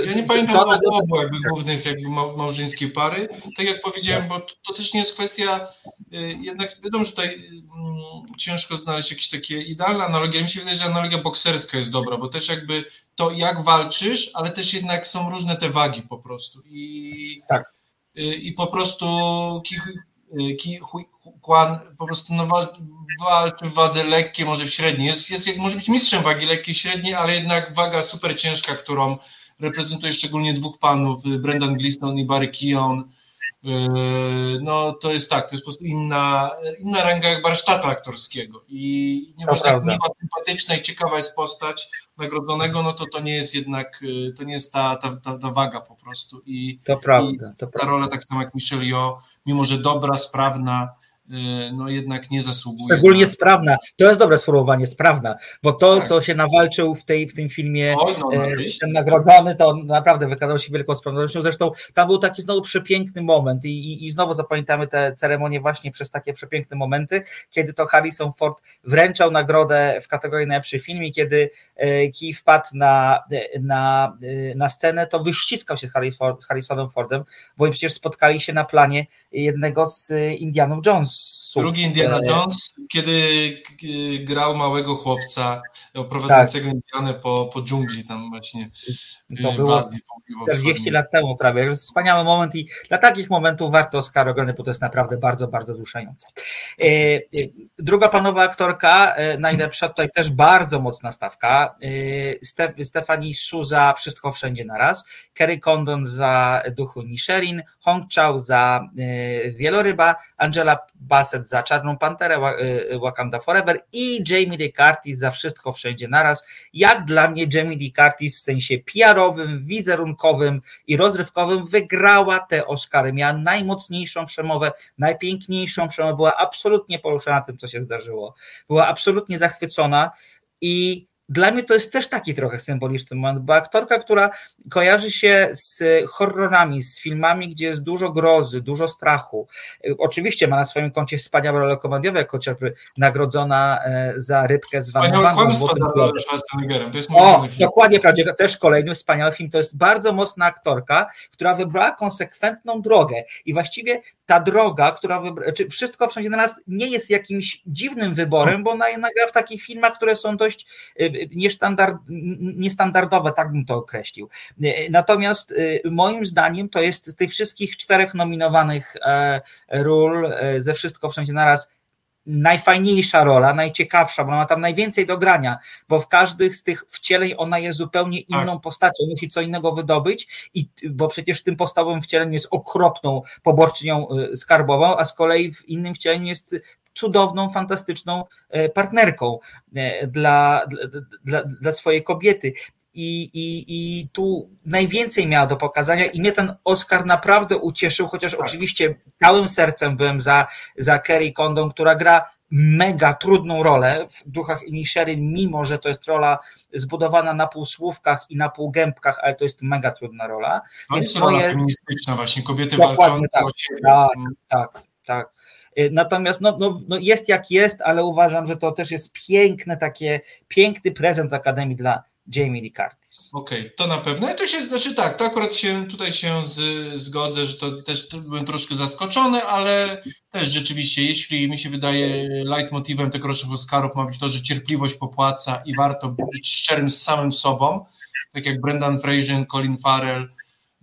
ja nie pamiętam to, to, obu jakby głównych jakby małżeńskiej pary. Tak jak powiedziałem, bo to, to też nie jest kwestia, y, jednak wiadomo, że tutaj mm, ciężko znaleźć jakieś takie idealne analogie. Mi się wydaje, że analogia bokserska jest dobra, bo też jakby to jak walczysz, ale też jednak są różne te wagi po prostu. I, tak. Y, i po prostu y, Kwan po prostu no, walczy w wadze lekkiej, może w średniej. Jest, jest, może być mistrzem wagi lekkiej, średniej, ale jednak waga super ciężka, którą reprezentuje szczególnie dwóch panów, y, Brendan Gleeson i Barry Keon. Y, no to jest tak, to jest po prostu inna, inna ranga jak warsztatu aktorskiego. I nieważne jak nie ma sympatyczna i ciekawa jest postać nagrodzonego, no to to nie jest jednak, y, to nie jest ta, ta, ta, ta waga po prostu. I, to prawda, to ta prawda. rola tak samo jak Michelle Yeoh, mimo że dobra, sprawna, no jednak nie zasługuje. Szczególnie na... sprawna. To jest dobre sformułowanie, sprawna, bo to, tak. co się nawalczył w, tej, w tym filmie, Oj, no, e, ten nagrodzony, to naprawdę wykazał się wielką sprawnością. Zresztą tam był taki znowu przepiękny moment i, i, i znowu zapamiętamy tę ceremonię właśnie przez takie przepiękne momenty, kiedy to Harrison Ford wręczał nagrodę w kategorii najlepszy film i kiedy e, Key wpadł na, na, e, na scenę, to wyściskał się z Harrisonem Fordem, bo oni przecież spotkali się na planie jednego z Indianów Jones Drugi Indiana e, Jones, kiedy grał małego chłopca prowadzącego tak. Indianę po, po dżungli tam właśnie. To było 40 lat temu prawie. Wspaniały moment i dla takich momentów warto Oscar oglądać, bo to jest naprawdę bardzo, bardzo wzruszające. E, e, druga panowa aktorka, najlepsza, tutaj też bardzo mocna stawka. Stefani Su za Wszystko Wszędzie Naraz, Kerry Condon za Duchu Nisherin, Hong Chao za Wieloryba, Angela Bassett za Czarną Panterę, y, Wakanda Forever i Jamie Lee Curtis za Wszystko Wszędzie Naraz. Jak dla mnie Jamie Lee Curtis w sensie PR-owym, wizerunkowym i rozrywkowym wygrała te Oscary. Miała najmocniejszą przemowę, najpiękniejszą przemowę, była absolutnie poruszona tym, co się zdarzyło. Była absolutnie zachwycona i dla mnie to jest też taki trochę symboliczny moment, bo aktorka, która kojarzy się z horrorami, z filmami, gdzie jest dużo grozy, dużo strachu. Oczywiście ma na swoim koncie wspaniałe role komediowe, jak chociażby nagrodzona e, za rybkę z Van O, dokładnie, prawdzie. Też kolejny wspaniały film. To jest bardzo mocna aktorka, która wybrała konsekwentną drogę i właściwie ta droga, która wybrała, czy wszystko wszędzie na nas nie jest jakimś dziwnym wyborem, bo ona nagra w takich filmach, które są dość y, niestandard, niestandardowe, tak bym to określił. Natomiast moim zdaniem to jest z tych wszystkich czterech nominowanych ról ze wszystko wszędzie naraz najfajniejsza rola, najciekawsza, bo ona ma tam najwięcej do grania, bo w każdych z tych wcieleń ona jest zupełnie tak. inną tak. postacią, musi co innego wydobyć, i, bo przecież w tym podstawowym wcieleniu jest okropną poborczynią y, skarbową, a z kolei w innym wcieleniu jest cudowną, fantastyczną y, partnerką y, dla, dla, dla swojej kobiety i, i, i tu najwięcej miała do pokazania i mnie ten Oscar naprawdę ucieszył, chociaż tak. oczywiście całym sercem byłem za, za Kerry Condon, która gra mega trudną rolę w Duchach Inisherin, mimo że to jest rola zbudowana na półsłówkach i na półgębkach, ale to jest mega trudna rola. No Więc jest moje... rola feministyczna właśnie, kobiety walczące tak, tak, tak, tak. Natomiast no, no, no jest jak jest, ale uważam, że to też jest piękne, takie piękny prezent Akademii dla, Jamie Lee Curtis. Okej, okay, to na pewno. I to się, znaczy tak, to akurat się tutaj się z, zgodzę, że to też byłem troszkę zaskoczony, ale też rzeczywiście, jeśli mi się wydaje, leitmotivem tego rocznych Oscarów ma być to, że cierpliwość popłaca i warto być szczerym z samym sobą, tak jak Brendan Fraser, Colin Farrell,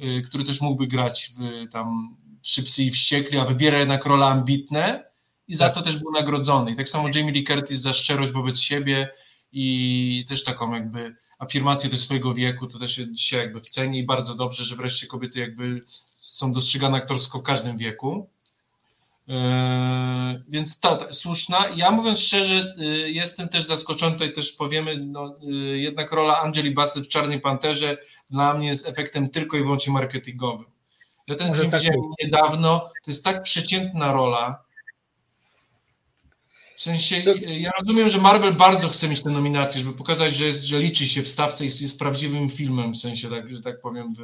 y, który też mógłby grać w tam Szybcy i Wściekli, a wybiera jednak role ambitne i za tak. to też był nagrodzony. I tak samo Jamie Lee Curtis za szczerość wobec siebie i też taką jakby afirmację do swojego wieku, to też się dzisiaj jakby w cenie i bardzo dobrze, że wreszcie kobiety jakby są dostrzegane aktorsko w każdym wieku. Yy, więc to słuszna. Ja mówiąc szczerze, yy, jestem też zaskoczony, tutaj też powiemy, no, yy, jednak rola Angeli Bassett w Czarnej Panterze dla mnie jest efektem tylko i wyłącznie marketingowym. Ja ten Może film tak widziałem niedawno, to jest tak przeciętna rola, w sensie, ja rozumiem, że Marvel bardzo chce mieć te nominacje, żeby pokazać, że, jest, że liczy się w stawce i jest, jest prawdziwym filmem, w sensie, tak, że tak powiem, w,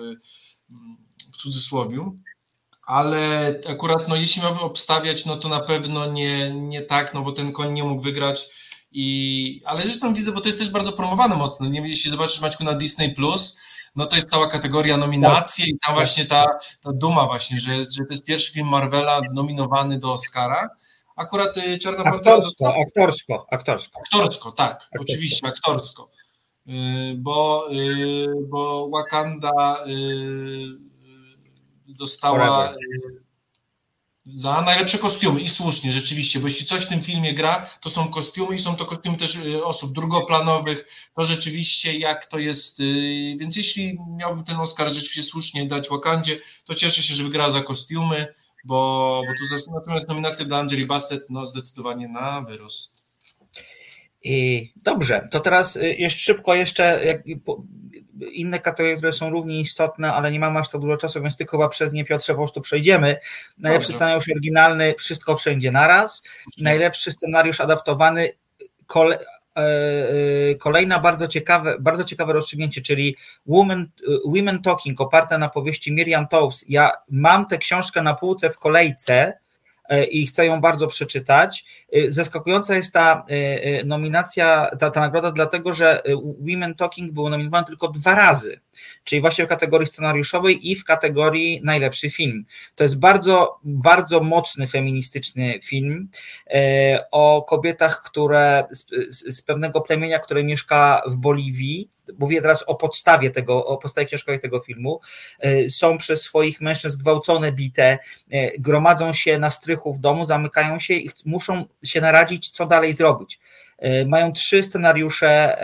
w cudzysłowiu. Ale akurat, no, jeśli mamy obstawiać, no to na pewno nie, nie tak, no bo ten koń nie mógł wygrać. I, ale zresztą widzę, bo to jest też bardzo promowane mocno. Nie, jeśli zobaczysz Maćku na Disney Plus, no to jest cała kategoria nominacji i tam właśnie ta, ta duma właśnie, że, że to jest pierwszy film Marvela nominowany do Oscara Akurat y, Czarna Aktorsko, aktorsko, aktorsko. Aktorsko, tak, aktorsko. oczywiście, aktorsko. Y, bo, y, bo Wakanda dostała za najlepsze kostiumy i słusznie, rzeczywiście, bo jeśli coś w tym filmie gra, to są kostiumy i są to kostiumy też osób drugoplanowych, to rzeczywiście jak to jest, więc jeśli miałbym ten Oscar rzeczywiście słusznie dać Wakandzie, to cieszę się, że wygrała za kostiumy, bo, bo tu natomiast nominacje dla Angeli Bassett no zdecydowanie na wyrost. I dobrze, to teraz y, jeszcze szybko jeszcze inne kategorie, które są równie istotne, ale nie mamy aż tak dużo czasu, więc tylko chyba przez nie Piotrze po prostu przejdziemy. Najlepszy Dobrze. scenariusz oryginalny, wszystko wszędzie naraz. Najlepszy scenariusz adaptowany, kole, E, e, kolejna bardzo ciekawe, bardzo ciekawe rozstrzygnięcie, czyli Women, e, Women Talking, oparte na powieści Miriam Toews. Ja mam tę książkę na półce w kolejce, i chcę ją bardzo przeczytać. E, zaskakująca jest ta e, nominacja, ta, ta nagroda, dlatego że Women Talking był nominowany tylko dwa razy, czyli właśnie w kategorii scenariuszowej i w kategorii najlepszy film. To jest bardzo, bardzo mocny feministyczny film o kobietach, które z, z pewnego plemienia, które mieszka w Boliwii, mówię teraz o podstawie tego, o podstawie książkowej tego filmu, e, są przez swoich mężczyzn gwałcone, bite, e, gromadzą się na strychu w domu, zamykają się i muszą się naradzić, co dalej zrobić. E, mają trzy scenariusze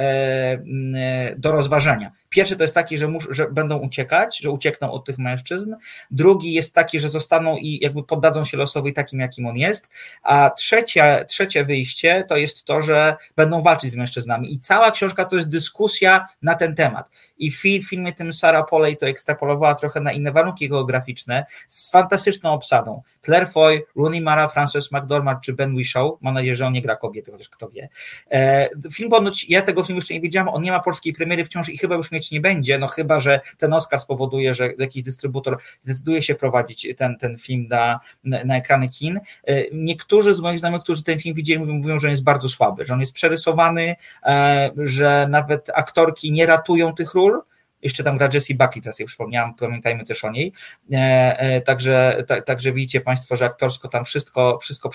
do rozważania. Pierwszy to jest taki, że, mus, że będą uciekać, że uciekną od tych mężczyzn. Drugi jest taki, że zostaną i jakby poddadzą się losowi takim, jakim on jest. A trzecie, trzecie wyjście to jest to, że będą walczyć z mężczyznami. I cała książka to jest dyskusja na ten temat. I w filmie tym Sarah Polley to ekstrapolowała trochę na inne warunki geograficzne z fantastyczną obsadą. Claire Foy, Rooney Mara, Frances McDormand czy Ben Whishaw. Mam nadzieję, że on nie gra kobiety, chociaż kto wie. E, film ponoć, ja tego filmu jeszcze nie widziałam, on nie ma polskiej premiery wciąż i chyba już mieć nie będzie, no chyba, że ten Oscar spowoduje, że jakiś dystrybutor zdecyduje się prowadzić ten, ten film na, na ekrany kin. E, niektórzy z moich znajomych, którzy ten film widzieli, mówią, że on jest bardzo słaby, że on jest przerysowany, e, że nawet aktorki nie ratują tych ról, jeszcze tam gra Jessie Buckley, teraz jej przypomniałam, pamiętajmy też o niej. E, także, także widzicie Państwo, że aktorsko tam wszystko, wszystko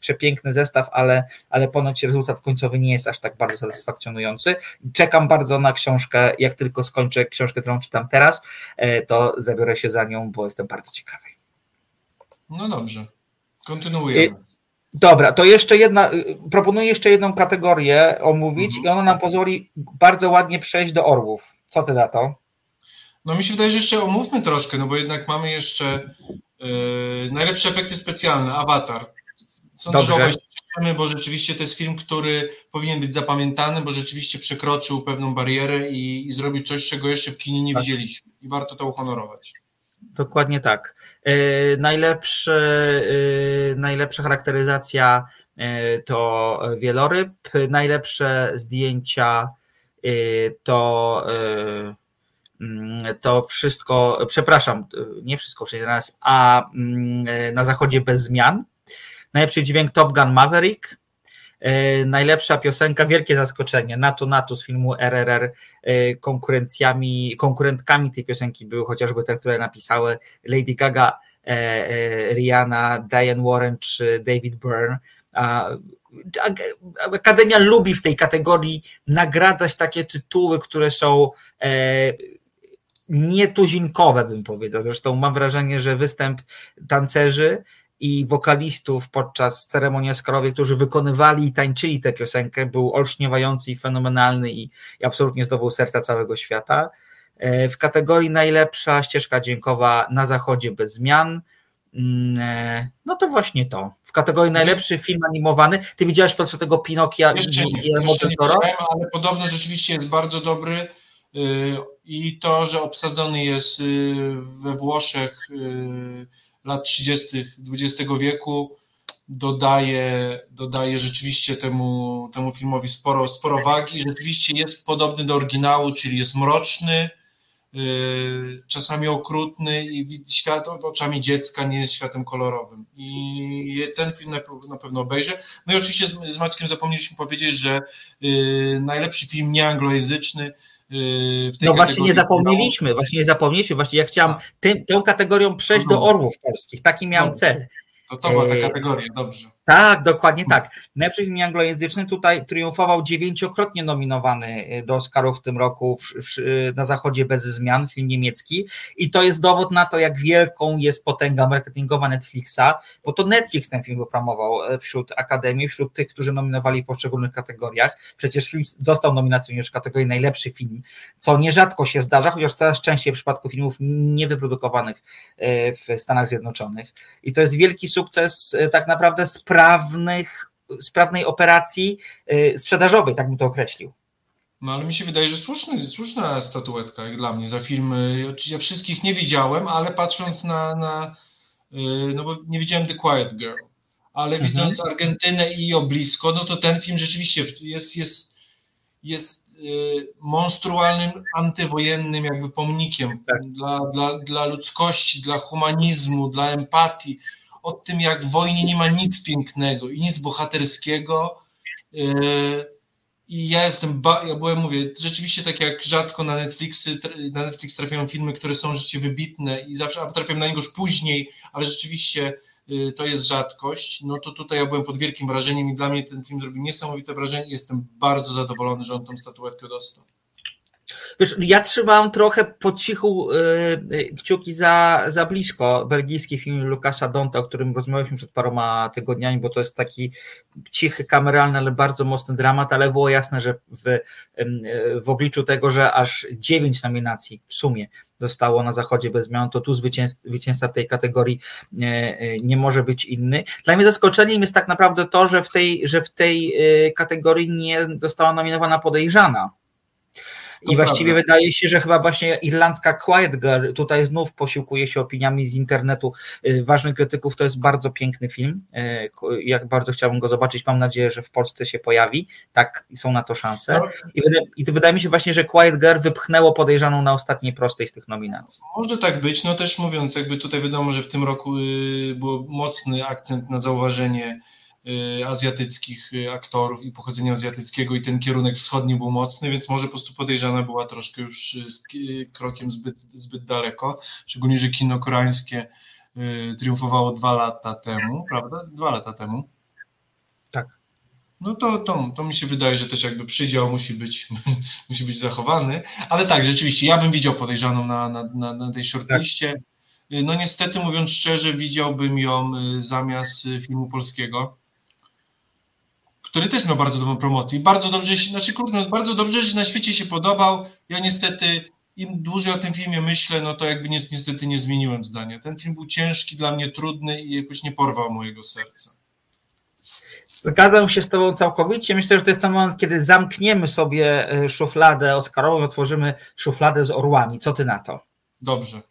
przepiękny zestaw, ale, ale ponoć rezultat końcowy nie jest aż tak bardzo satysfakcjonujący. Czekam bardzo na książkę, jak tylko skończę książkę, którą czytam teraz, to zabiorę się za nią, bo jestem bardzo ciekawy. No dobrze, kontynuujemy. Dobra, to jeszcze jedna, y, proponuję jeszcze jedną kategorię omówić mhm. i ona nam pozwoli bardzo ładnie przejść do orłów. Co ty na to? No mi się wydaje, że jeszcze omówmy troszkę, no bo jednak mamy jeszcze yy, najlepsze efekty specjalne, Avatar. Sądzę, Dobrze. że cieszymy, bo rzeczywiście to jest film, który powinien być zapamiętany, bo rzeczywiście przekroczył pewną barierę i, i zrobił coś, czego jeszcze w kinie nie tak. widzieliśmy i warto to uhonorować. Dokładnie tak. E, najlepszy, e, najlepsza charakteryzacja to wieloryb, najlepsze zdjęcia to mm, to wszystko, przepraszam, nie wszystko wszędzie nas, a mm, na zachodzie bez zmian. Najlepszy dźwięk Top Gun Maverick, E, najlepsza piosenka, wielkie zaskoczenie, NATO NATO z filmu RRR, e, konkurencjami, konkurentkami tej piosenki były chociażby te, które napisały Lady Gaga, e, Rihanna, Diane Warren czy David Byrne. Akademia lubi w tej kategorii nagradzać takie tytuły, które są nietuzinkowe, bym powiedział. Zresztą mam wrażenie, że występ tancerzy i wokalistów podczas ceremonii Oscarowej, którzy wykonywali i tańczyli tę piosenkę, był olśniewający i fenomenalny i, i absolutnie zdobył serca całego świata. E, w kategorii najlepsza ścieżka dźwiękowa na zachodzie bez zmian. Mm, e, no to właśnie to. W kategorii najlepszy film animowany. Ty widziałeś po tego Pinokia jeszcze jeszcze nie widziałem, ale podobno rzeczywiście jest bardzo dobry y, i to, że obsadzony jest y, we Włoszech y, lat 30. XX wieku dodaje, dodaje rzeczywiście temu, temu filmowi sporo, sporo wagi. Rzeczywiście jest podobny do oryginału, czyli jest mroczny, czasami okrutny i świat oczami dziecka nie jest światem kolorowym. I ten film na, pewno obejrzę. No i oczywiście z, Maćkiem zapomnieliśmy powiedzieć, że yy, najlepszy film nieanglojęzyczny Yy, no właśnie nie zapomnieliśmy, właśnie nie zapomnieliśmy, właśnie ja chciałam tym, tą kategorią przejść do orłów polskich, taki miałem cel. To to była ta kategoria, dobrze. Tak, dokładnie tak. Najlepszy film anglojęzyczny tutaj triumfował dziewięciokrotnie nominowany y, do Oscarów w tym roku w, w, na zachodzie bez zmian, film niemiecki i to jest dowód na to, jak wielką jest potęga marketingowa Netflixa, bo to Netflix ten film wypromował e, wśród Akademii, wśród tych, którzy nominowali w poszczególnych kategoriach. Przecież film dostał nominację już w kategorii najlepszy film, co nierzadko się zdarza, chociaż coraz częściej w przypadku filmów niewyprodukowanych e, w Stanach Zjednoczonych. I to jest wielki sukces e, tak naprawdę z sprawnych, sprawnej operacji y, sprzedażowej, tak bym to określił. No ale mi się wydaje, że słuszny, słuszna statuetka jak dla mnie za filmy. Oczywiście ja wszystkich nie widziałem, ale patrząc na, na y, no bo nie widziałem The Quiet Girl, ale mhm. widząc Argentynę i o blisko, no to ten film rzeczywiście jest, jest, jest y, monstrualnym, antywojennym jakby pomnikiem tak. dla, dla, dla ludzkości, dla humanizmu, dla empatii o tym, jak w wojnie nie ma nic pięknego i nic bohaterskiego. E, I ja jestem, ja byłem, mówię, rzeczywiście tak jak rzadko na, Netflixy, na Netflix trafiają filmy, które są rzeczywiście wybitne i zawsze trafiam na niego już później, ale rzeczywiście e, to jest rzadkość, no to tutaj ja byłem pod wielkim wrażeniem i dla mnie ten film zrobił niesamowite wrażenie jestem bardzo zadowolony, że on tą statuetkę dostał. Wiesz, ja trzymam trochę po cichu yy, kciuki za, za blisko. Belgijski film Lukasza Donta, o którym rozmawialiśmy przed paroma tygodniami, bo to jest taki cichy, kameralny, ale bardzo mocny dramat, ale było jasne, że w, yy, w obliczu tego, że aż dziewięć nominacji w sumie dostało na zachodzie bez zmian, to tu zwycięzca w tej kategorii nie, nie, może być inny. Dla mnie zaskoczeniem jest tak naprawdę to, że w tej, że w tej y, kategorii nie została nominowana podejrzana i właściwie wydaje się, że chyba właśnie irlandzka Quiet Girl tutaj znów posiłkuje się opiniami z internetu y, ważnych krytyków. To jest bardzo piękny film. Y, jak bardzo chciałbym go zobaczyć. Mam nadzieję, że w Polsce się pojawi. Tak, są na to szanse. No. I, wydaje, I wydaje mi się właśnie, że Quiet Girl wypchnęło podejrzaną na ostatniej prostej z tych nominacji. Może tak być. No też mówiąc, jakby tutaj wiadomo, że w tym roku y, był mocny akcent na zauważenie azjatyckich aktorów i pochodzenia azjatyckiego i ten kierunek wschodni był mocny, więc może po prostu podejrzana była troszkę już z krokiem zbyt, zbyt daleko, szczególnie, że kino koreańskie triumfowało dwa lata temu, prawda? Dwa lata temu. Tak. No to, to, to mi się wydaje, że też jakby przydział musi być, [LAUGHS] musi być zachowany, ale tak, rzeczywiście, ja bym widział podejrzaną na, na, na, na tej shortliście. Tak. No niestety, mówiąc szczerze, widziałbym ją y, zamiast y, filmu polskiego, który też miał bardzo dobrą promocję. I bardzo dobrze, znaczy kurde, bardzo dobrze, że na świecie się podobał. Ja niestety, im dłużej o tym filmie myślę, no to jakby niestety nie zmieniłem zdania. Ten film był ciężki, dla mnie trudny i jakoś nie porwał mojego serca. Zgadzam się z Tobą całkowicie. Myślę, że to jest ten moment, kiedy zamkniemy sobie e, szufladę Oscarową otworzymy szufladę z orłami. Co Ty na to? Dobrze.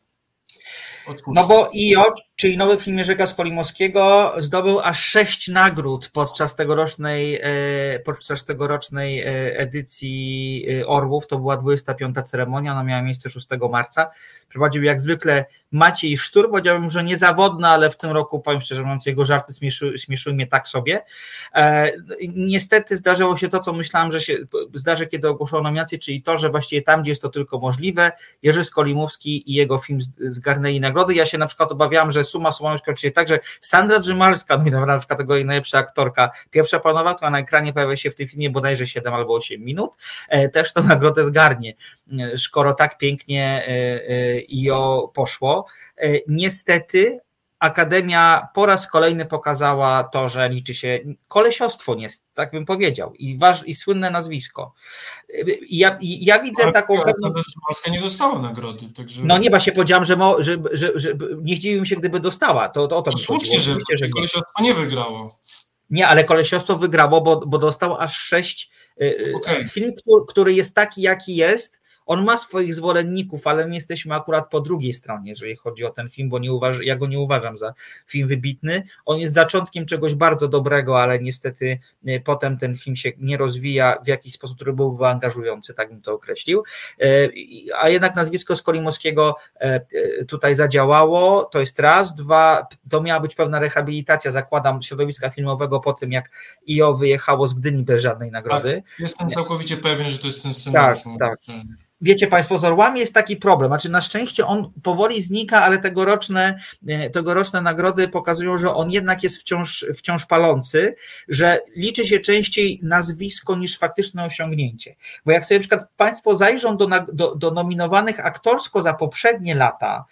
No bo IO, czyli nowy film Jerzego Skolimowskiego, zdobył aż sześć nagród podczas tegorocznej, e, podczas tegorocznej e, edycji e, Orłów. To była 25. ceremonia, ona miała miejsce 6 marca. Prowadził jak zwykle Maciej Sztur, powiedziałbym, że niezawodny, ale w tym roku, powiem szczerze mówiąc, jego żarty śmieszyły, śmieszyły mnie tak sobie. Niestety zdarzyło się to, co myślałem, że się zdarzy, kiedy ogłoszono nominację, czyli to, że właściwie tam, gdzie jest to tylko możliwe, Jerzy Skolimowski i jego film zgarnęli nagrody. Ja się na przykład obawiałam, że suma summarum skończy się tak, że Sandra Drzymalska, nominowana w kategorii najlepsza aktorka, pierwsza panowa, która na ekranie pojawia się w tym filmie bodajże 7 albo 8 minut, e, też to nagrodę zgarnie, e, skoro tak pięknie e, i o poszło. Niestety Akademia po raz kolejny pokazała to, że liczy się kolesiostwo, nie, tak bym powiedział, i, waż, i słynne nazwisko. Ja, ja widzę Ale taką. Pewną... Polska nie dostała nagrody. Także... No nie, się powiedziałem, że, mo, że, że, że, nie zdziwiłbym się, gdyby dostała. To, to o to no słusznie, że, że kolesiostwo nie wygrało. Nie, ale kolesiostwo wygrało, bo, bo dostał aż sześć. Y, y, okay. Film, który jest taki, jaki jest, on ma swoich zwolenników, ale my jesteśmy akurat po drugiej stronie, jeżeli chodzi o ten film, bo nie uważ, ja go nie uważam za film wybitny. On jest zaczątkiem czegoś bardzo dobrego, ale niestety y, potem ten film się nie rozwija w jakiś sposób, który byłby angażujący, tak bym to określił. Y, a jednak nazwisko Skolimowskiego y, tutaj zadziałało, to jest raz. Dwa, to miała być pewna rehabilitacja, zakładam, środowiska filmowego po tym, jak IO wyjechało z Gdyni bez żadnej nagrody. Tak, jestem całkowicie pewien, że to jest ten scenariusz. Tak, tak wiecie Państwo, z orłami jest taki problem. Znaczy, na szczęście on powoli znika, ale tegoroczne, e, tegoroczne nagrody pokazują, że on jednak jest wciąż, wciąż palący, że liczy się częściej nazwisko niż faktyczne osiągnięcie. Bo jak sobie na przykład Państwo zajrzą do, do, do nominowanych aktorsko za poprzednie lata,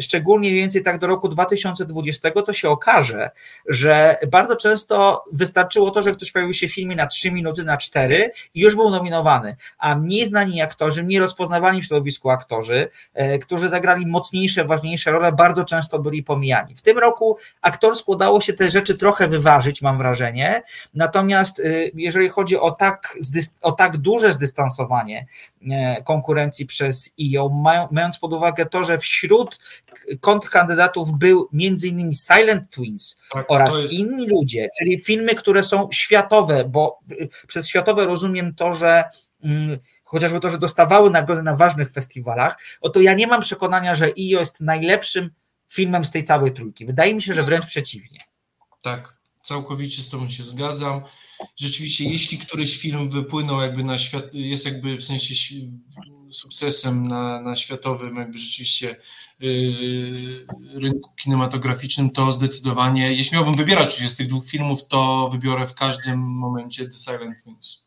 szczególnie mniej więcej tak do roku 2020, to się okaże, że bardzo często wystarczyło to, że ktoś pojawił się w filmie na 3 minuty, na 4 i już był nominowany, a mniej znani aktorzy, mniej rozpoznawani w środowisku aktorzy, e, którzy zagrali mocniejsze, ważniejsze role, bardzo często byli pomijani. W tym roku aktorsko udało się te rzeczy trochę wyważyć, mam wrażenie, natomiast e, jeżeli chodzi o tak, o tak duże zdystansowanie konkurencji przez IO, mając pod uwagę to, że wśród kontrkandydatów był między innymi Silent Twins tak, oraz jest... inni ludzie, czyli filmy, które są światowe, bo y, przez światowe rozumiem to, że mm, chociażby to, że dostawały nagrody na ważnych festiwalach, oto ja nie mam przekonania, że IO jest najlepszym filmem z tej całej trójki. Wydaje mi się, że wręcz przeciwnie. Tak, całkowicie z Tobą się zgadzam. Rzeczywiście, jeśli któryś film wypłynął jakby na świat, jest jakby w sensie sukcesem na, na światowym jakby rzeczywiście yy, rynku kinematograficznym, to zdecydowanie, jeśli miałbym wybierać z tych dwóch filmów, to wybiorę w każdym momencie The Silent Twins.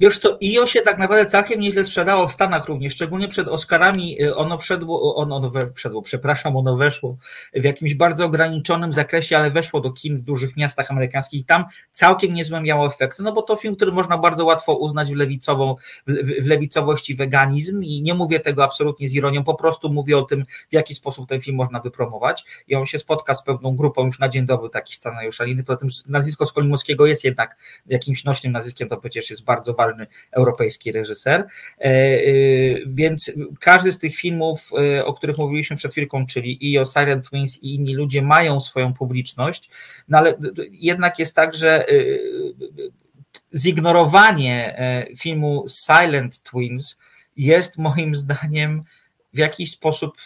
Wiesz co, IO się tak naprawdę całkiem nieźle sprzedało w Stanach również, szczególnie przed Oscarami y, ono wszedło, ono, ono wszedło, przepraszam, ono weszło w jakimś bardzo ograniczonym zakresie, ale weszło do kin w dużych miastach amerykańskich i tam całkiem niezłe miało efekty, no bo to film, który można bardzo łatwo uznać w, lewicową, w, w lewicowość i weganizm i nie mówię tego absolutnie z ironią, po prostu mówię o tym, w jaki sposób ten film można wypromować i on się spotka z pewną grupą już na dzień dobry takich scenariuszy, poza tym nazwisko Skolimowskiego jest jednak jakimś nośnym nazwiskiem, to przecież jest bardzo ważny europejski reżyser. E, e, więc każdy z tych filmów, e, o których mówiliśmy przed chwilką, czyli i o Silent Twins i inni ludzie mają swoją publiczność, no ale jednak jest tak, że zignorowanie filmu Silent Twins jest moim zdaniem w jakiś sposób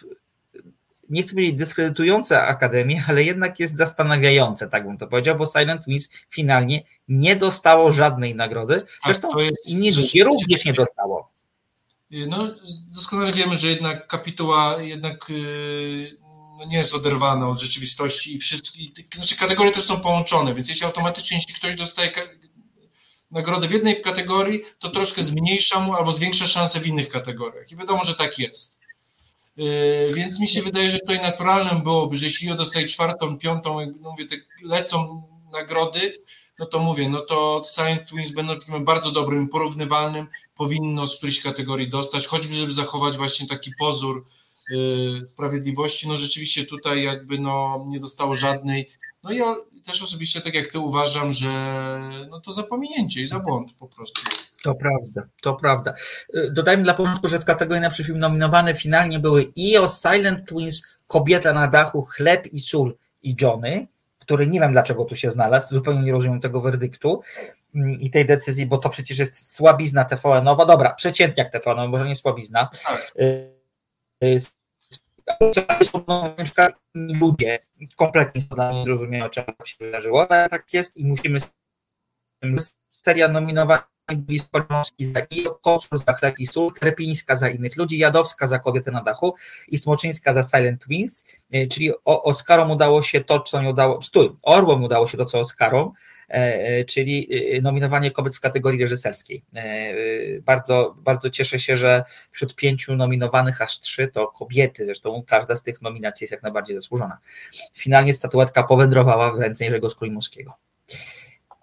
nie chcę powiedzieć dyskredytujące Akademię, ale jednak jest zastanawiające, tak bym to powiedział, bo Silent Wings finalnie nie dostało żadnej nagrody. Tak, Zresztą tak, nie również nie dostało. No, doskonale wiemy, że jednak kapituła jednak y, no, nie jest oderwana od rzeczywistości i wszystkie, znaczy kategorie też są połączone, więc jeśli automatycznie, jeśli ktoś dostaje nagrodę w jednej kategorii, to troszkę zmniejsza mu albo zwiększa szanse w innych kategoriach. I wiadomo, że tak jest. Y, więc mi się wydaje, że tutaj naturalnym byłoby, że jeśli ja dostaję czwartą, piątą, jak mówię, te lecą nagrody, no to mówię, no to Science Twins będą filmem bardzo dobrym, porównywalnym, powinno z którejś kategorii dostać, choćby żeby zachować właśnie taki pozór yy, sprawiedliwości, no rzeczywiście tutaj jakby no nie dostało żadnej, no ja też osobiście tak jak ty uważam, że no to zapominięcie i za błąd po prostu. To prawda, to prawda. Y, dodajmy dla porządku, że w kategorii najlepszy film nominowane finalnie były i o Silent Twins, Kobieta na dachu, Chleb i sól i Johnny, który nie wiem dlaczego tu się znalazł, zupełnie nie rozumiem tego werdyktu mm, i tej decyzji, bo to przecież jest słabizna TVN-owa, dobra, przeciętniak TVN, może nie słabizna. Tak. Ludzie kompletnie to dla mnie zrozumiałe, czemu tak się wydarzyło, ale tak jest i musimy seria nominowana byli Polski za Kocur za Chleb i Sól, Krepińska za innych ludzi, Jadowska za Kobietę na dachu i Smoczyńska za Silent Twins, e, czyli Oskarom udało się to, co nie udało, stój, Orłom udało się to, co Oskarom, e, czyli nominowanie kobiet w kategorii reżyserskiej. Bardzo, bardzo cieszę się, że wśród pięciu nominowanych aż trzy to kobiety, zresztą każda z tych nominacji jest jak najbardziej zasłużona. Finalnie statuetka powędrowała w ręce Jerzego Skójmuskiego.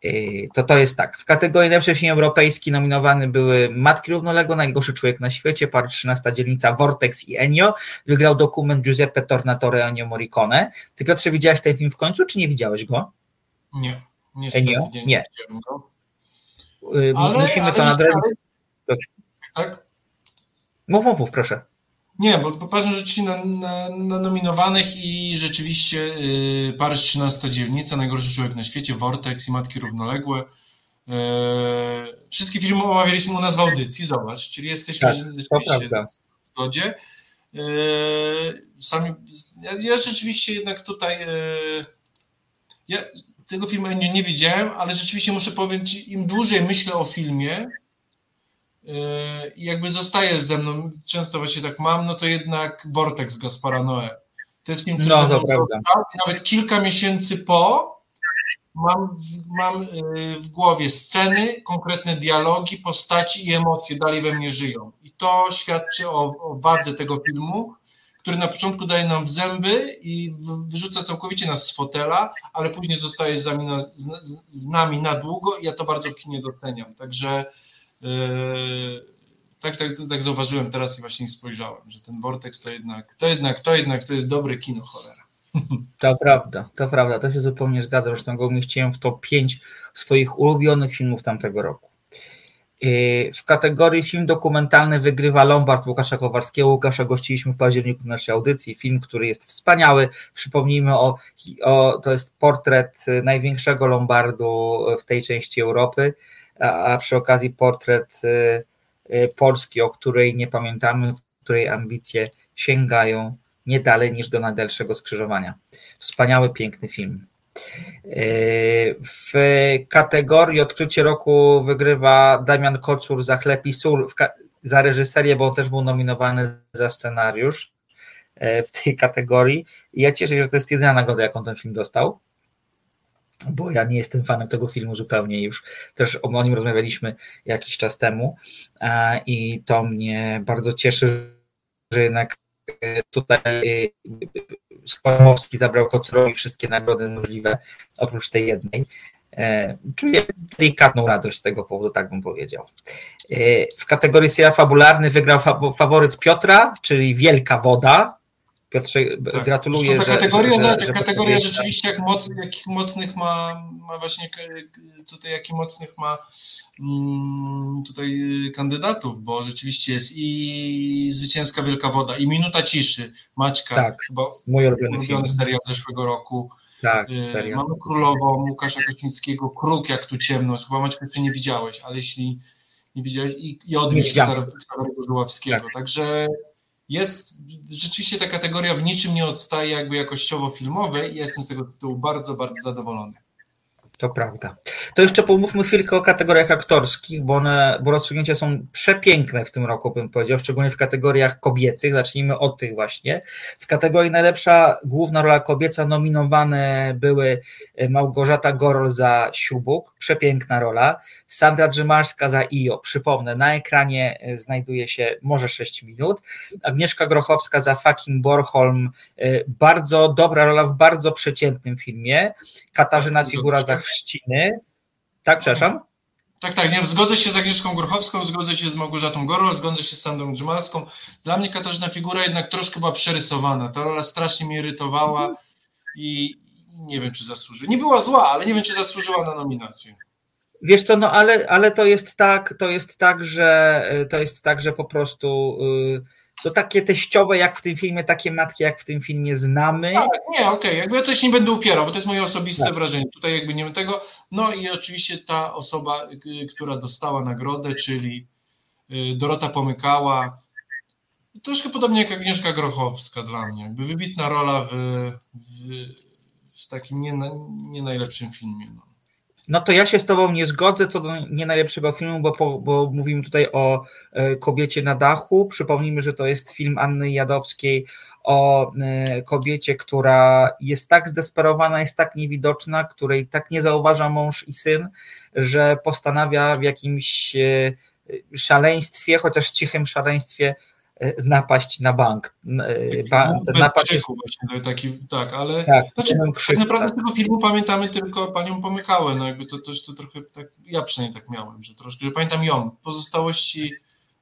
Yy, to to jest tak. W kategorii najlepszy film europejski nominowany były Matki Równoległe, Najgorszy Człowiek na świecie, Par 13 dzielnica, Vortex i Ennio. Wygrał dokument Giuseppe Tornatore Ennio Morricone. Ty Piotrze widziałeś ten film w końcu, czy nie widziałeś go? Nie, niestety Ennio? nie, nie. Yy, ale, Musimy ale to nadrobić. Tak? Mów, mów, mów, proszę. Nie, bo popatrzę rzeczywiście na, na, na, nominowanych i rzeczywiście yy, Paryż 13 dzielnica, Najgorszy człowiek na świecie, Vortex i Matki Równoległe. Yy, wszystkie filmy omawialiśmy u nas w audycji, zobacz, czyli jesteśmy tak, rzeczywiście w zgodzie. Yy, sami, ja, ja, rzeczywiście jednak tutaj yy, ja tego filmu nie, nie widziałem, ale rzeczywiście muszę powiedzieć, im dłużej myślę o filmie, i jakby zostaje ze mną, często właśnie tak mam, no to jednak Vortex Gaspara Noé. To jest film, który no, to został nawet kilka miesięcy po mam, w, mam y, w głowie sceny, konkretne dialogi, postaci i emocje dalej we mnie żyją. I to świadczy o, o wadze tego filmu, który na początku daje nam w zęby i wyrzuca całkowicie nas z fotela, ale później zostaje z nami na, z, z nami na długo i ja to bardzo w kinie doceniam. Także Yy, tak, tak, tak zauważyłem teraz i właśnie spojrzałem, że ten Vortex to jednak, to jednak, to jednak to jest dobre kino, cholera. [LAUGHS] To prawda, to prawda, to się zupełnie zgadzam, zresztą go umieściłem w top 5 swoich ulubionych filmów tamtego roku. Yy, w kategorii film dokumentalny wygrywa Lombard Łukasza Kowalskiego. Łukasza gościliśmy w październiku w naszej audycji. Film, który jest wspaniały. Przypomnijmy o, o to jest portret największego Lombardu w tej części Europy a przy okazji portret y, y, Polski, o której nie pamiętamy, której ambicje sięgają nie dalej niż do najdalszego skrzyżowania. Wspaniały, piękny film. W kategorii odkrycie roku wygrywa Damian Kocur za Chleb i Sól, za reżyserię, bo on też był nominowany za scenariusz w tej kategorii. I ja cieszę się, że to jest jedyna nagroda, jaką ten film dostał bo ja nie jestem fanem tego filmu zupełnie już. Też o nim rozmawialiśmy jakiś czas temu i to mnie bardzo cieszy, że jednak e, tutaj e, Skłamowski zabrał Kocorowi wszystkie nagrody możliwe, oprócz tej jednej. E, czuję delikatną radość z tego powodu, tak bym powiedział. W kategorii serial fabularny wygrał faworyt Piotra, czyli Wielka Woda, Piotrze, tak. gratuluję. Ta kategoria, że, że, że kategoria rzeczywiście, jak moc, jakich mocnych ma, ma właśnie tutaj, jakich mocnych ma tutaj kandydatów, bo rzeczywiście jest i Zwycięska Wielka Woda, i Minuta Ciszy Maćka, tak, chyba mój ulubiony, ulubiony serial z zeszłego roku. Tak, y, serial. Mamy Królową, Łukasza Kocińskiego, Kruk, jak tu ciemność, chyba Maćka jeszcze nie widziałeś, ale jeśli nie widziałeś, i, i Odwiedź Starego Żuławskiego, tak. także jest rzeczywiście ta kategoria w niczym nie odstaje jakby jakościowo filmowej i jestem z tego tytułu bardzo, bardzo zadowolony. To prawda. To jeszcze pomówmy chwilkę o kategoriach aktorskich, bo one, bo rozstrzygnięcia są przepiękne w tym roku, bym powiedział, szczególnie w kategoriach kobiecych. Zacznijmy od tych właśnie. W kategorii najlepsza główna rola kobieca nominowane były Małgorzata Gorol za Siubuk, przepiękna rola, Sandra Drzymarska za Io, przypomnę, na ekranie e, znajduje się może 6 minut, Agnieszka Grochowska za Fucking Borholm, e, bardzo dobra rola w bardzo przeciętnym filmie, Katarzyna Figura za Chrzciny. Tak, przepraszam? Tak, tak, nie, zgodzę się z Agnieszką Grochowską, zgodzę się z Małgorzatą Gorol, zgodzę się z Sandrą Grzymalską. Dla mnie Katarzyna Figura jednak troszkę była przerysowana. Ta rola strasznie mnie irytowała i nie wiem, czy zasłużyła. Nie była zła, ale nie wiem, czy zasłużyła na nominację. Wiesz co, no ale, ale to jest tak, to jest tak, że to jest tak, że po prostu yy, to takie teściowe jak w tym filmie, takie matki jak w tym filmie znamy. Tak, nie, okej, okay. jakby ja to się nie będę upierał, bo to jest moje osobiste tak. wrażenie. Tutaj jakby nie wiem tego. No i oczywiście ta osoba, y, która dostała nagrodę, czyli y, Dorota Pomykała, troszkę podobnie jak Agnieszka Grochowska dla mnie. Jakby wybitna rola w, w, w takim nie, nie najlepszym filmie. No. No to ja się z Tobą nie zgodzę co do nie najlepszego filmu, bo, po, bo mówimy tutaj o e, kobiecie na dachu. Przypomnijmy, że to jest film Anny Jadowskiej o e, kobiecie, która jest tak zdesperowana, jest tak niewidoczna, której tak nie zauważa mąż i syn, że postanawia w jakimś e, szaleństwie, chociaż cichym szaleństwie, napaść na bank. E, ba, napaść jest... właśnie, taki, tak, ale tak, znaczy, tak naprawdę z tego filmu pamiętamy tylko panią Pomykałę, no jakby to też to trochę tak, ja przynajmniej tak miałem, że troszkę, że pamiętam ją, pozostałości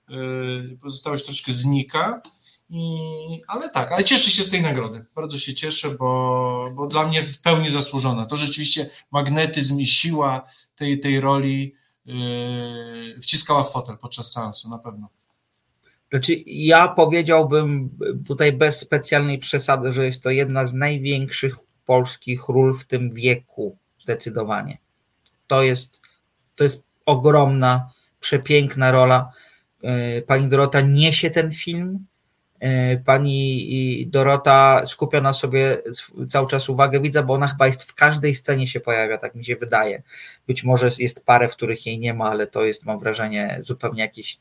yy, pozostałość troszkę znika, i, ale tak, ale cieszę się z tej nagrody, bardzo się cieszę, bo, bo dla mnie w pełni zasłużona, to rzeczywiście magnetyzm i siła tej, tej roli yy, wciskała w fotel podczas seansu, na pewno. Znaczy, ja powiedziałbym tutaj bez specjalnej przesady, że jest to jedna z największych polskich ról w tym wieku, zdecydowanie. To jest, to jest ogromna, przepiękna rola. E, pani Dorota niesie ten film. E, pani Dorota skupia na sobie cały czas uwagę widza, bo ona chyba jest w każdej scenie się pojawia, tak mi się wydaje. Być może jest parę, w których jej nie ma, ale to jest, mam wrażenie, zupełnie jakieś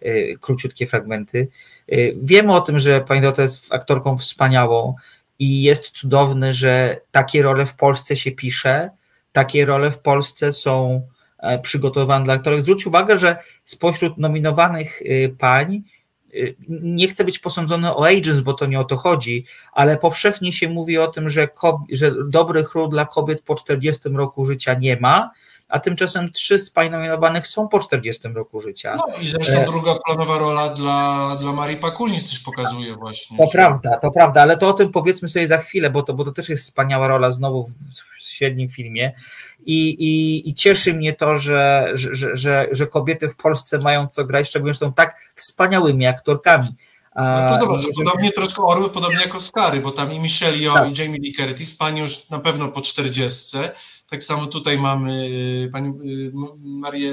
e, króciutkie fragmenty. E, wiemy o tym, że pani Dorota jest aktorką wspaniałą i jest cudowne, że takie role w Polsce się pisze, takie role w Polsce są przygotowane dla aktorów. Zwróć uwagę, że spośród nominowanych pań nie chcę być posądzony o ageism, bo to nie o to chodzi, ale powszechnie się mówi o tym, że, że dobrych ról dla kobiet po 40 roku życia nie ma, a tymczasem trzy z pań nominowanych są po 40 roku życia. No i zresztą e... druga planowa rola dla, dla Marii Pakulnis też pokazuje właśnie. To że... prawda, to prawda, ale to o tym powiedzmy sobie za chwilę, bo to, bo to też jest wspaniała rola znowu w, w średnim filmie i, i, i cieszy mnie to, że, że, że, że kobiety w Polsce mają co grać, szczególnie, że są tak wspaniałymi aktorkami. No to jeżeli... podobnie troszkę Orły, podobnie jak Oscary, bo tam i Michelle Yeoh tak. i Jamie Lee Curtis, pani już na pewno po 40. Tak samo tutaj mamy y, pani y, Marię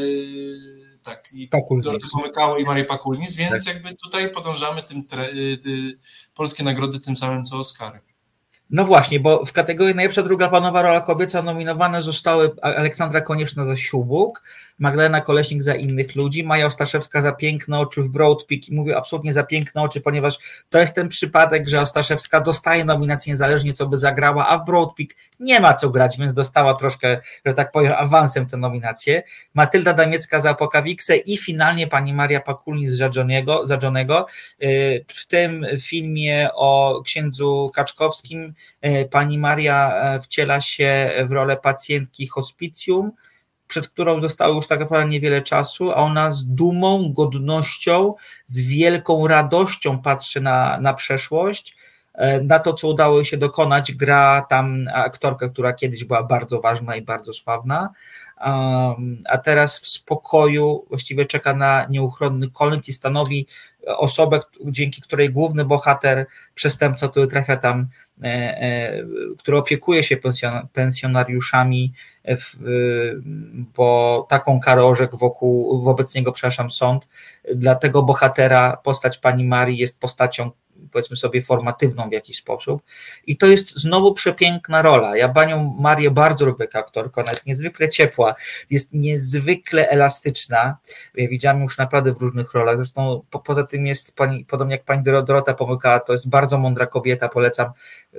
tak, i Dorotę Pomykało i Marię Pakulnis, więc tak. jakby tutaj podążamy tym tre, y, polskie nagrody tym samym co Oscary. No właśnie, bo w kategorii najlepsza druga panowa rola kobieca nominowane zostały Aleksandra Konieczna za Siubuk, Magdalena Koleśnik za innych ludzi, Maja Ostaszewska za piękne oczy w Broad Peak i mówię absolutnie za piękne oczy, ponieważ to jest ten przypadek, że Ostaszewska dostaje nominację niezależnie co by zagrała, a w Broad Peak nie ma co grać, więc dostała troszkę, że tak powiem, awansem tę nominację. Matylda Damiecka za Apokawiksę i finalnie pani Maria Pakulnis za Johnego, za Johnego. Y, w tym filmie o księdzu Kaczkowskim pani Maria e, wciela się w rolę pacjentki hospicjum, przed którą zostało już tak naprawdę niewiele czasu, a ona z dumą, godnością, z wielką radością patrzy na, na przeszłość, e, na to, co udało jej się dokonać. Gra tam aktorka, która kiedyś była bardzo ważna i bardzo sławna, a teraz w spokoju właściwie czeka na nieuchronny koniec i stanowi osobę, dzięki której główny bohater, przestępca, który trafia tam który opiekuje się pensjonariuszami, bo taką karę orzekł wokół, wobec niego, przepraszam, sąd. Dla tego bohatera postać pani Marii jest postacią, powiedzmy sobie, formatywną w jakiś sposób. I to jest znowu przepiękna rola. Ja panią Marię bardzo lubię jako aktorkę, ona jest niezwykle ciepła, jest niezwykle elastyczna. Ja widziałam już naprawdę w różnych rolach, zresztą po, poza tym jest pani, podobnie jak pani Dorota Pomykała, to jest bardzo mądra kobieta, polecam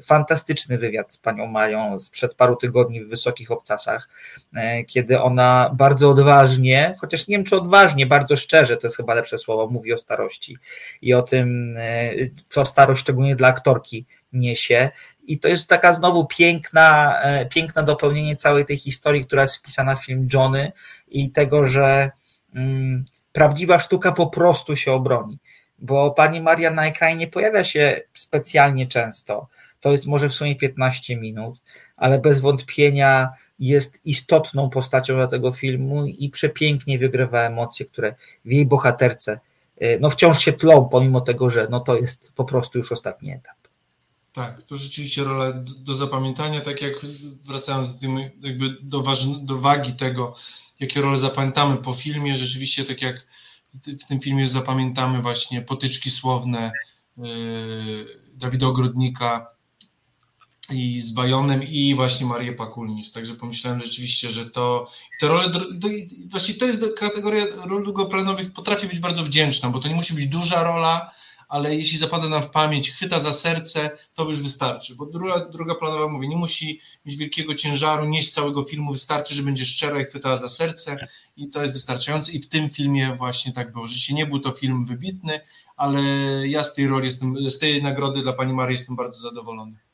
fantastyczny wywiad z panią Mają sprzed paru tygodni w Wysokich Obcasach, e, kiedy ona bardzo odważnie, chociaż nie wiem czy odważnie, bardzo szczerze, to jest chyba lepsze słowo, mówi o starości i o tym, e, co starość szczególnie dla aktorki niesie. I to jest taka znowu piękna, e, piękne dopełnienie całej tej historii, która jest wpisana w film Johnny i tego, że mm, prawdziwa sztuka po prostu się obroni. Bo pani Maria na ekranie nie pojawia się specjalnie często. To jest może w sumie 15 minut, ale bez wątpienia jest istotną postacią dla tego filmu i przepięknie wygrywa emocje, które w jej bohaterce e, no wciąż się tlą, pomimo tego, że no to jest po prostu już ostatni etap. Tak, to rzeczywiście rola do, do zapamiętania, tak jak wracając do, tym, jakby do, do wagi tego, jakie role zapamiętamy po filmie, rzeczywiście tak jak w tym filmie zapamiętamy właśnie potyczki słowne yy, Dawida Ogrodnika i z Bajonem i właśnie Marię Pakulnis, także pomyślałem rzeczywiście, że to te role, właśnie to jest kategoria ról długoplanowych potrafi być bardzo wdzięczna, bo to nie musi być duża rola, ale jeśli zapada nam w pamięć, chwyta za serce, to już wystarczy, bo druga, druga planowa mówi, nie musi mieć wielkiego ciężaru, nieść całego filmu, wystarczy, że będzie szczera i chwytała za serce i to jest wystarczające. I w tym filmie właśnie tak było, że nie był to film wybitny, ale ja z tej roli jestem, z tej nagrody dla pani Marii jestem bardzo zadowolony.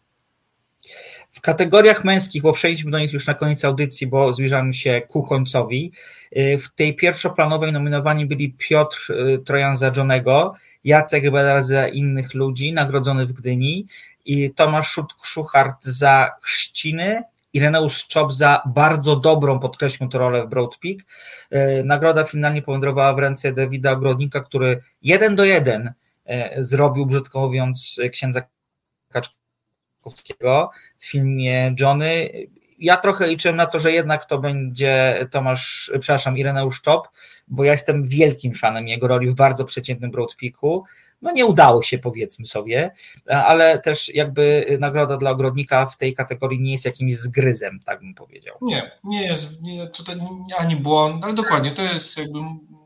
W kategoriach męskich, bo przejdźmy do nich już na koniec audycji, bo zbliżamy się ku końcowi. W tej pierwszoplanowej nominowani byli Piotr y, Trojan za Johnego, Jacek Bedar za innych ludzi, nagrodzony w Gdyni i Tomasz Szuchart za Chrzciny, Ireneusz Czop za bardzo dobrą, podkreślmy tę rolę w Broad Peak. E, nagroda finalnie powędrowała w ręce Dawida Ogrodnika, który jeden do jeden zrobił, brzydko mówiąc, księdza Kaczkowskiego w filmie Johnny ja trochę liczyłem na to, że jednak to będzie Tomasz, przepraszam, Ireneusz Czop, bo ja jestem wielkim fanem jego roli w bardzo przeciętnym Broadpeaku. No nie udało się, powiedzmy sobie, ale też jakby nagroda dla ogrodnika w tej kategorii nie jest jakimś zgryzem, tak bym powiedział. Nie, nie jest, nie, tutaj ani błąd, ale dokładnie, to jest jakby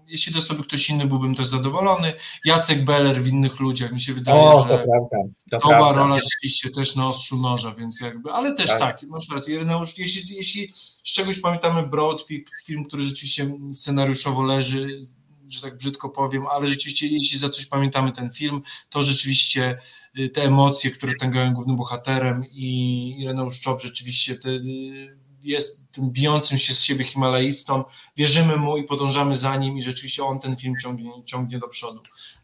jeśli dostałby ktoś inny, byłbym też zadowolony. Jacek Beller w innych ludziach, mi się wydaje, o, że to, prawda, to, to była rola rzeczywiście też na ostrzu noża, więc jakby, ale też tak, tak masz rację. Ireneusz, jeśli, jeśli z czegoś pamiętamy Broadpeak, film, który rzeczywiście scenariuszowo leży, że tak brzydko powiem, ale rzeczywiście jeśli za coś pamiętamy ten film, to rzeczywiście y, te emocje, które tęgają głównym bohaterem i Ireneusz Czop rzeczywiście te y, jest tym bijącym się z siebie Himalajistą, wierzymy mu i podążamy za nim i rzeczywiście on ten film ciągnie, ciągnie do przodu.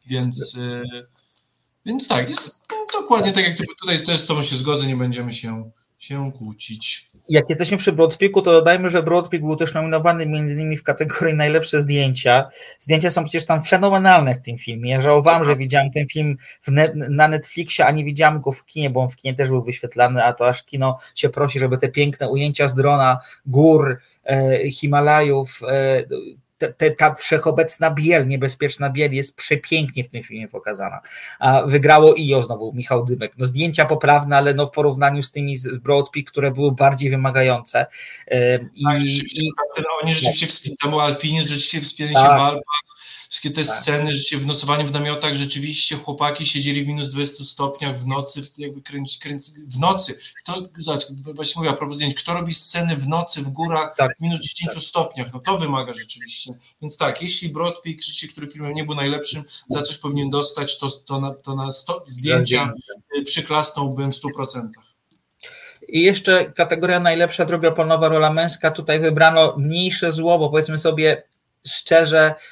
Więc, y, więc tak, jest dokładnie tak jak ty, tutaj też z tobą się zgodzę, nie będziemy się, się kłócić. Jak jesteśmy przy Broadpeaku, to dodajmy, że Broadpeak był też nominowany między innymi w kategorii najlepsze zdjęcia. Zdjęcia są przecież tam fenomenalne w tym filmie. Ja żałowałem, że widziałem ten film net, na Netflixie, a nie widziałem go w kinie, bo on w kinie też był wyświetlany, a to aż kino się prosi, żeby te piękne ujęcia z drona, gór, e, Himalajów, e, te, ta wszechobecna biel, niebezpieczna biel jest przepięknie w tym filmie pokazana. A wygrało IO znowu, Michał Dymek. No zdjęcia poprawne, ale no w porównaniu z tymi z Broadpeak, które były bardziej wymagające. I, tak, i, oni rzeczywiście tak. wspinali, tam Alpinizm rzeczywiście wspinali tak. się w Alpach, Wszystkie te tak. sceny, że w nocowaniu w namiotach rzeczywiście chłopaki siedzieli w minus 20 stopniach w nocy, jakby kręci, kręci, w nocy. Kto, zobacz, właśnie mówię a propos zdjęć, kto robi sceny w nocy w górach tak. w minus 10 tak. stopniach? No to wymaga rzeczywiście. Więc tak, jeśli Broad Peak, który filmem nie był najlepszym, za coś powinien dostać, to, to na, to na sto, zdjęcia przyklasnąłbym w 100%. I jeszcze kategoria najlepsza drugoplanowa rola męska. Tutaj wybrano mniejsze zło, bo powiedzmy sobie szczerze, Y,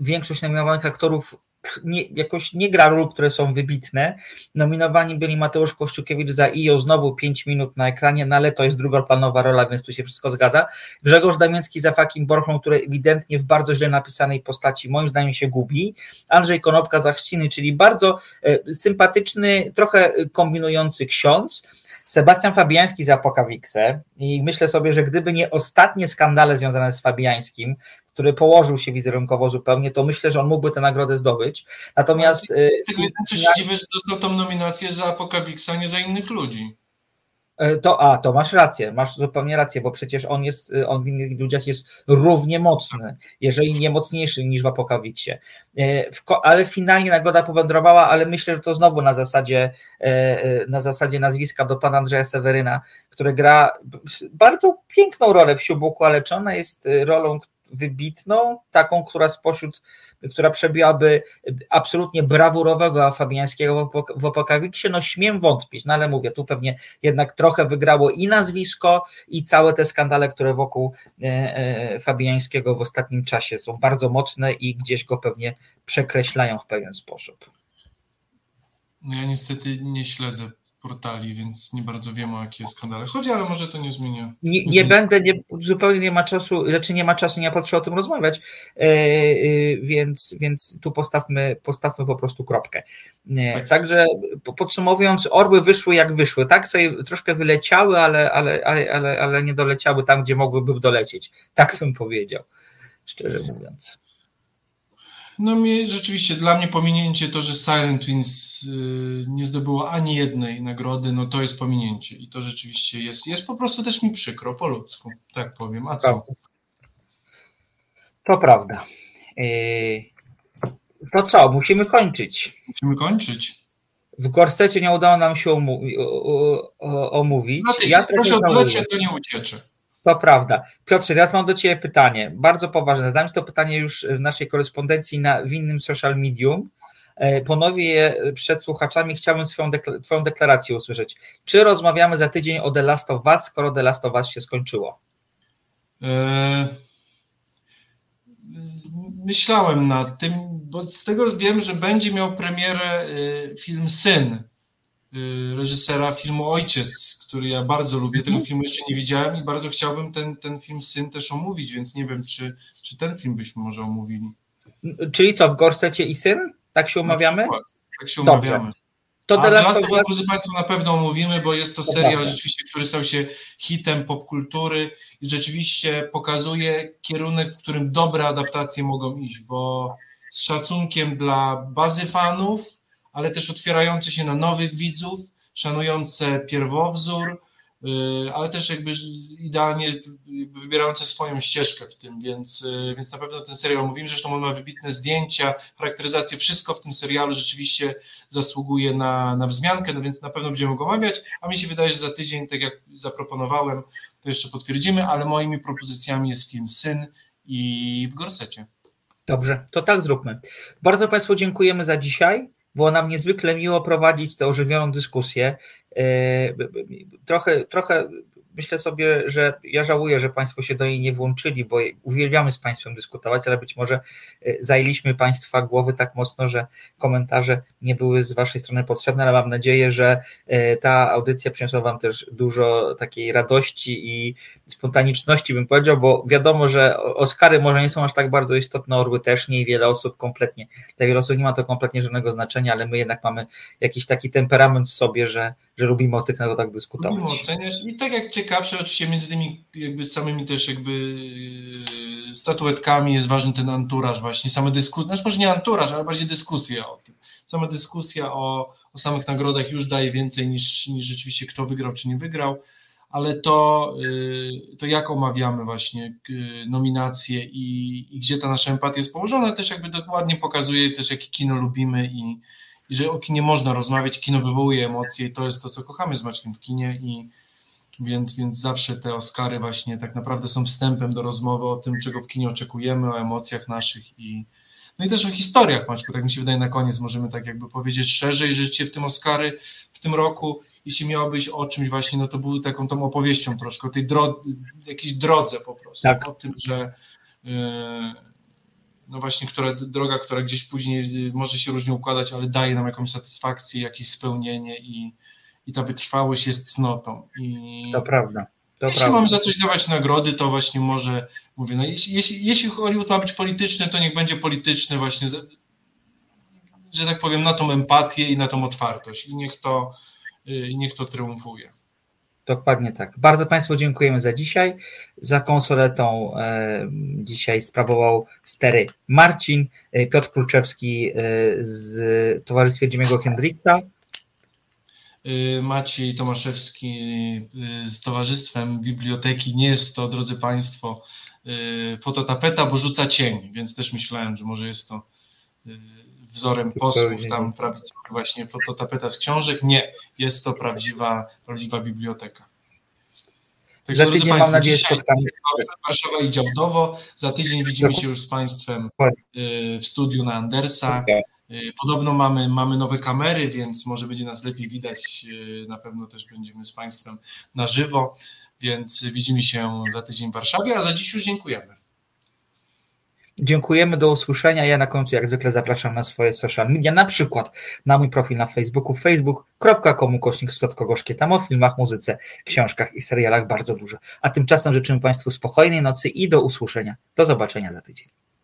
większość nominowanych aktorów nie, jakoś nie gra ról, które są wybitne. Nominowani byli Mateusz Kościukiewicz za IO, znowu 5 minut na ekranie, no ale to jest drugoplanowa rola, więc tu się wszystko zgadza. Grzegorz Damiński za Fakim Borchą, który ewidentnie w bardzo źle napisanej postaci moim zdaniem się gubi. Andrzej Konopka za Chrzciny, czyli bardzo e, sympatyczny, trochę kombinujący ksiądz. Sebastian Fabiański za Pokawiksę i myślę sobie, że gdyby nie ostatnie skandale związane z Fabiańskim, który położył się wizerunkowo zupełnie, to myślę, że on mógłby tę nagrodę zdobyć. Natomiast. Tylko się dziwię, że dostał tą nominację za Apokawiksa, nie za innych ludzi. E, to, a, to masz rację, masz zupełnie rację, bo przecież on jest, e, on w innych ludziach jest równie mocny, jeżeli nie mocniejszy niż w Apokawiksie. E, ale finalnie nagroda powędrowała, ale myślę, że to znowu na zasadzie, na zasadzie nazwiska do pana Andrzeja Seweryna, który gra bardzo piękną rolę w Siubuku, ale czy ona jest rolą, wybitną, taką, która spośród, która przebiłaby absolutnie brawurowego Fabiańskiego w Opokawiksie, no śmiem wątpić, no ale mówię, tu pewnie jednak trochę wygrało i nazwisko, i całe te skandale, które wokół e, e, Fabiańskiego w ostatnim czasie są bardzo mocne i gdzieś go pewnie przekreślają w pewien sposób. No ja niestety nie śledzę portali, więc nie bardzo wiem o jakie skandale chodzi, ale może to nie zmienia. Nie, nie będę, nie, zupełnie nie ma czasu, znaczy nie ma czasu, nie ma potrzeby o tym rozmawiać, e, e, więc, więc tu postawmy, postawmy po prostu kropkę. Tak. Także podsumowując, orły wyszły jak wyszły, tak? Sobie troszkę wyleciały, ale, ale, ale, ale, ale nie doleciały tam, gdzie mogłyby dolecieć. Tak bym powiedział, szczerze mówiąc. No mnie rzeczywiście, dla mnie pominięcie to, że Silent Twins y, nie zdobyło ani jednej nagrody, no to jest pominięcie i to rzeczywiście jest, jest po prostu też mi przykro, po ludzku, tak powiem, a co? To prawda. Y, to co, musimy kończyć. Musimy kończyć. W gorsecie nie udało nam się omówić. Ty, ja proszę odlecie, to nie uciecze. To prawda. Piotrze, teraz mam do Ciebie pytanie, bardzo poważne. Zadałem to pytanie już w naszej korespondencji na, w innym social medium. E, Ponowię je przed słuchaczami. Chciałbym swoją dekla Twoją deklarację usłyszeć. Czy rozmawiamy za tydzień o The Last of Us, skoro The Last of Us się skończyło? E, myślałem nad tym, bo z tego wiem, że będzie miał premierę y, film Syn reżysera filmu Ojciec, który ja bardzo lubię. Tego mhm. filmu jeszcze nie widziałem i bardzo chciałbym ten, ten film Syn też omówić, więc nie wiem, czy, czy ten film byśmy może omówili. Czyli co, w Gorsecie i Syn? Tak się umawiamy? tak się umawiamy. To teraz to was... drodzy Państwo, na pewno omówimy, bo jest to serial rzeczywiście, który stał się hitem popkultury i rzeczywiście pokazuje kierunek, w którym dobre adaptacje mogą iść, bo z szacunkiem dla bazy fanów, ale też otwierające się na nowych widzów, szanujące pierwowzór, y, ale też jakby idealnie wybierające swoją ścieżkę w tym, więc, y, więc na pewno ten serial mówimy, zresztą on ma wybitne zdjęcia, charakteryzację, wszystko w tym serialu rzeczywiście zasługuje na, na wzmiankę, no więc na pewno będziemy go omawiać, a mi się wydaje, że za tydzień, tak jak zaproponowałem, to jeszcze potwierdzimy, ale moimi propozycjami jest film Syn i w Gorsecie. Dobrze, to tak zróbmy. Bardzo Państwu dziękujemy za dzisiaj. Było nam niezwykle miło prowadzić tę ożywioną dyskusję. E, trochę, trochę myślę sobie, że ja żałuję, że Państwo się do niej nie włączyli, bo uwielbiamy z Państwem dyskutować, ale być może e, zajęliśmy Państwa głowy tak mocno, że komentarze nie były z Waszej strony potrzebne, ale mam nadzieję, że e, ta audycja przyniosła Wam też dużo takiej radości i spontaniczności, bym powiedział, bo wiadomo, że Oscary może nie są aż tak bardzo istotne, orły też nie i wiele osób kompletnie, dla wielu osób nie ma to kompletnie żadnego znaczenia, ale my jednak mamy jakiś taki temperament w sobie, że że lubimy o tych nagrodach dyskutować. Oceniać i tak jak ciekawsze, oczywiście między tymi jakby samymi też jakby yy, statuetkami jest ważny ten anturaż właśnie, same dyskusje, znaczy może nie anturaż, ale bardziej dyskusja o tym. Sama dyskusja o, o samych nagrodach już daje więcej niż, niż rzeczywiście kto wygrał czy nie wygrał, ale to, yy, to jak omawiamy właśnie yy, nominacje i, i gdzie ta nasza empatia jest położona, też jakby dokładnie pokazuje też jakie kino lubimy i, i że o kinie można rozmawiać, kino wywołuje emocje i to jest to, co kochamy z Maćkiem w kinie i więc, więc zawsze te Oscary właśnie tak naprawdę są wstępem do rozmowy o tym, czego w kinie oczekujemy, o emocjach naszych i no i też o historiach, Maćku, tak mi się wydaje na koniec możemy tak jakby powiedzieć szerzej, że życie w tym Oscary w tym roku, jeśli miałobyś o czymś właśnie, no to był taką tą opowieścią troszkę, o tej drodze, jakiejś drodze po prostu, tak. o tym, że yy, no właśnie, która, droga, która gdzieś później może się różnie układać, ale daje nam jakąś satysfakcję, jakieś spełnienie i, i ta wytrwałość jest cnotą. I to prawda. To jeśli prawda. mam za coś dawać nagrody, to właśnie może mówię, no jeśli, jeśli, Hollywood ma być polityczny, to niech będzie polityczny właśnie, że tak powiem, na tą empatię i na tą otwartość i niech to, y, niech to triumfuje. Dokładnie tak. Bardzo Państwu dziękujemy za dzisiaj. Za konsoletą e, dzisiaj sprawował stery Marcin, e, Piotr Kluczewski e, z Towarzystwa Jimmy'ego Hendricksa. Y, Maciej Tomaszewski y, z Towarzystwem Biblioteki. Nie jest to, drodzy Państwo, y, fototapeta, bo rzuca cień, więc też myślałem, że może jest to wzorem posłów tam prawicowych właśnie fototapeta z książek. Nie, jest to prawdziwa, prawdziwa biblioteka. Także, za tydzień Państwo, mam nadzieję spotkamy. Warszawa i Działdowo. Za tydzień widzimy się już z Państwem w studiu na Andersa. Y, podobno mamy, mamy nowe kamery, więc może będzie nas lepiej widać. Y, na pewno też będziemy z Państwem na żywo, więc widzimy się za tydzień w Warszawie, a za dziś już dziękujemy. Dziękujemy, do usłyszenia. Ja na końcu jak zwykle zapraszam na swoje social media, na przykład na mój profil na Facebooku facebook.com kośnik Tam o filmach, muzyce, książkach i serialach bardzo dużo. A tymczasem życzymy Państwu spokojnej nocy i do usłyszenia. Do zobaczenia za tydzień.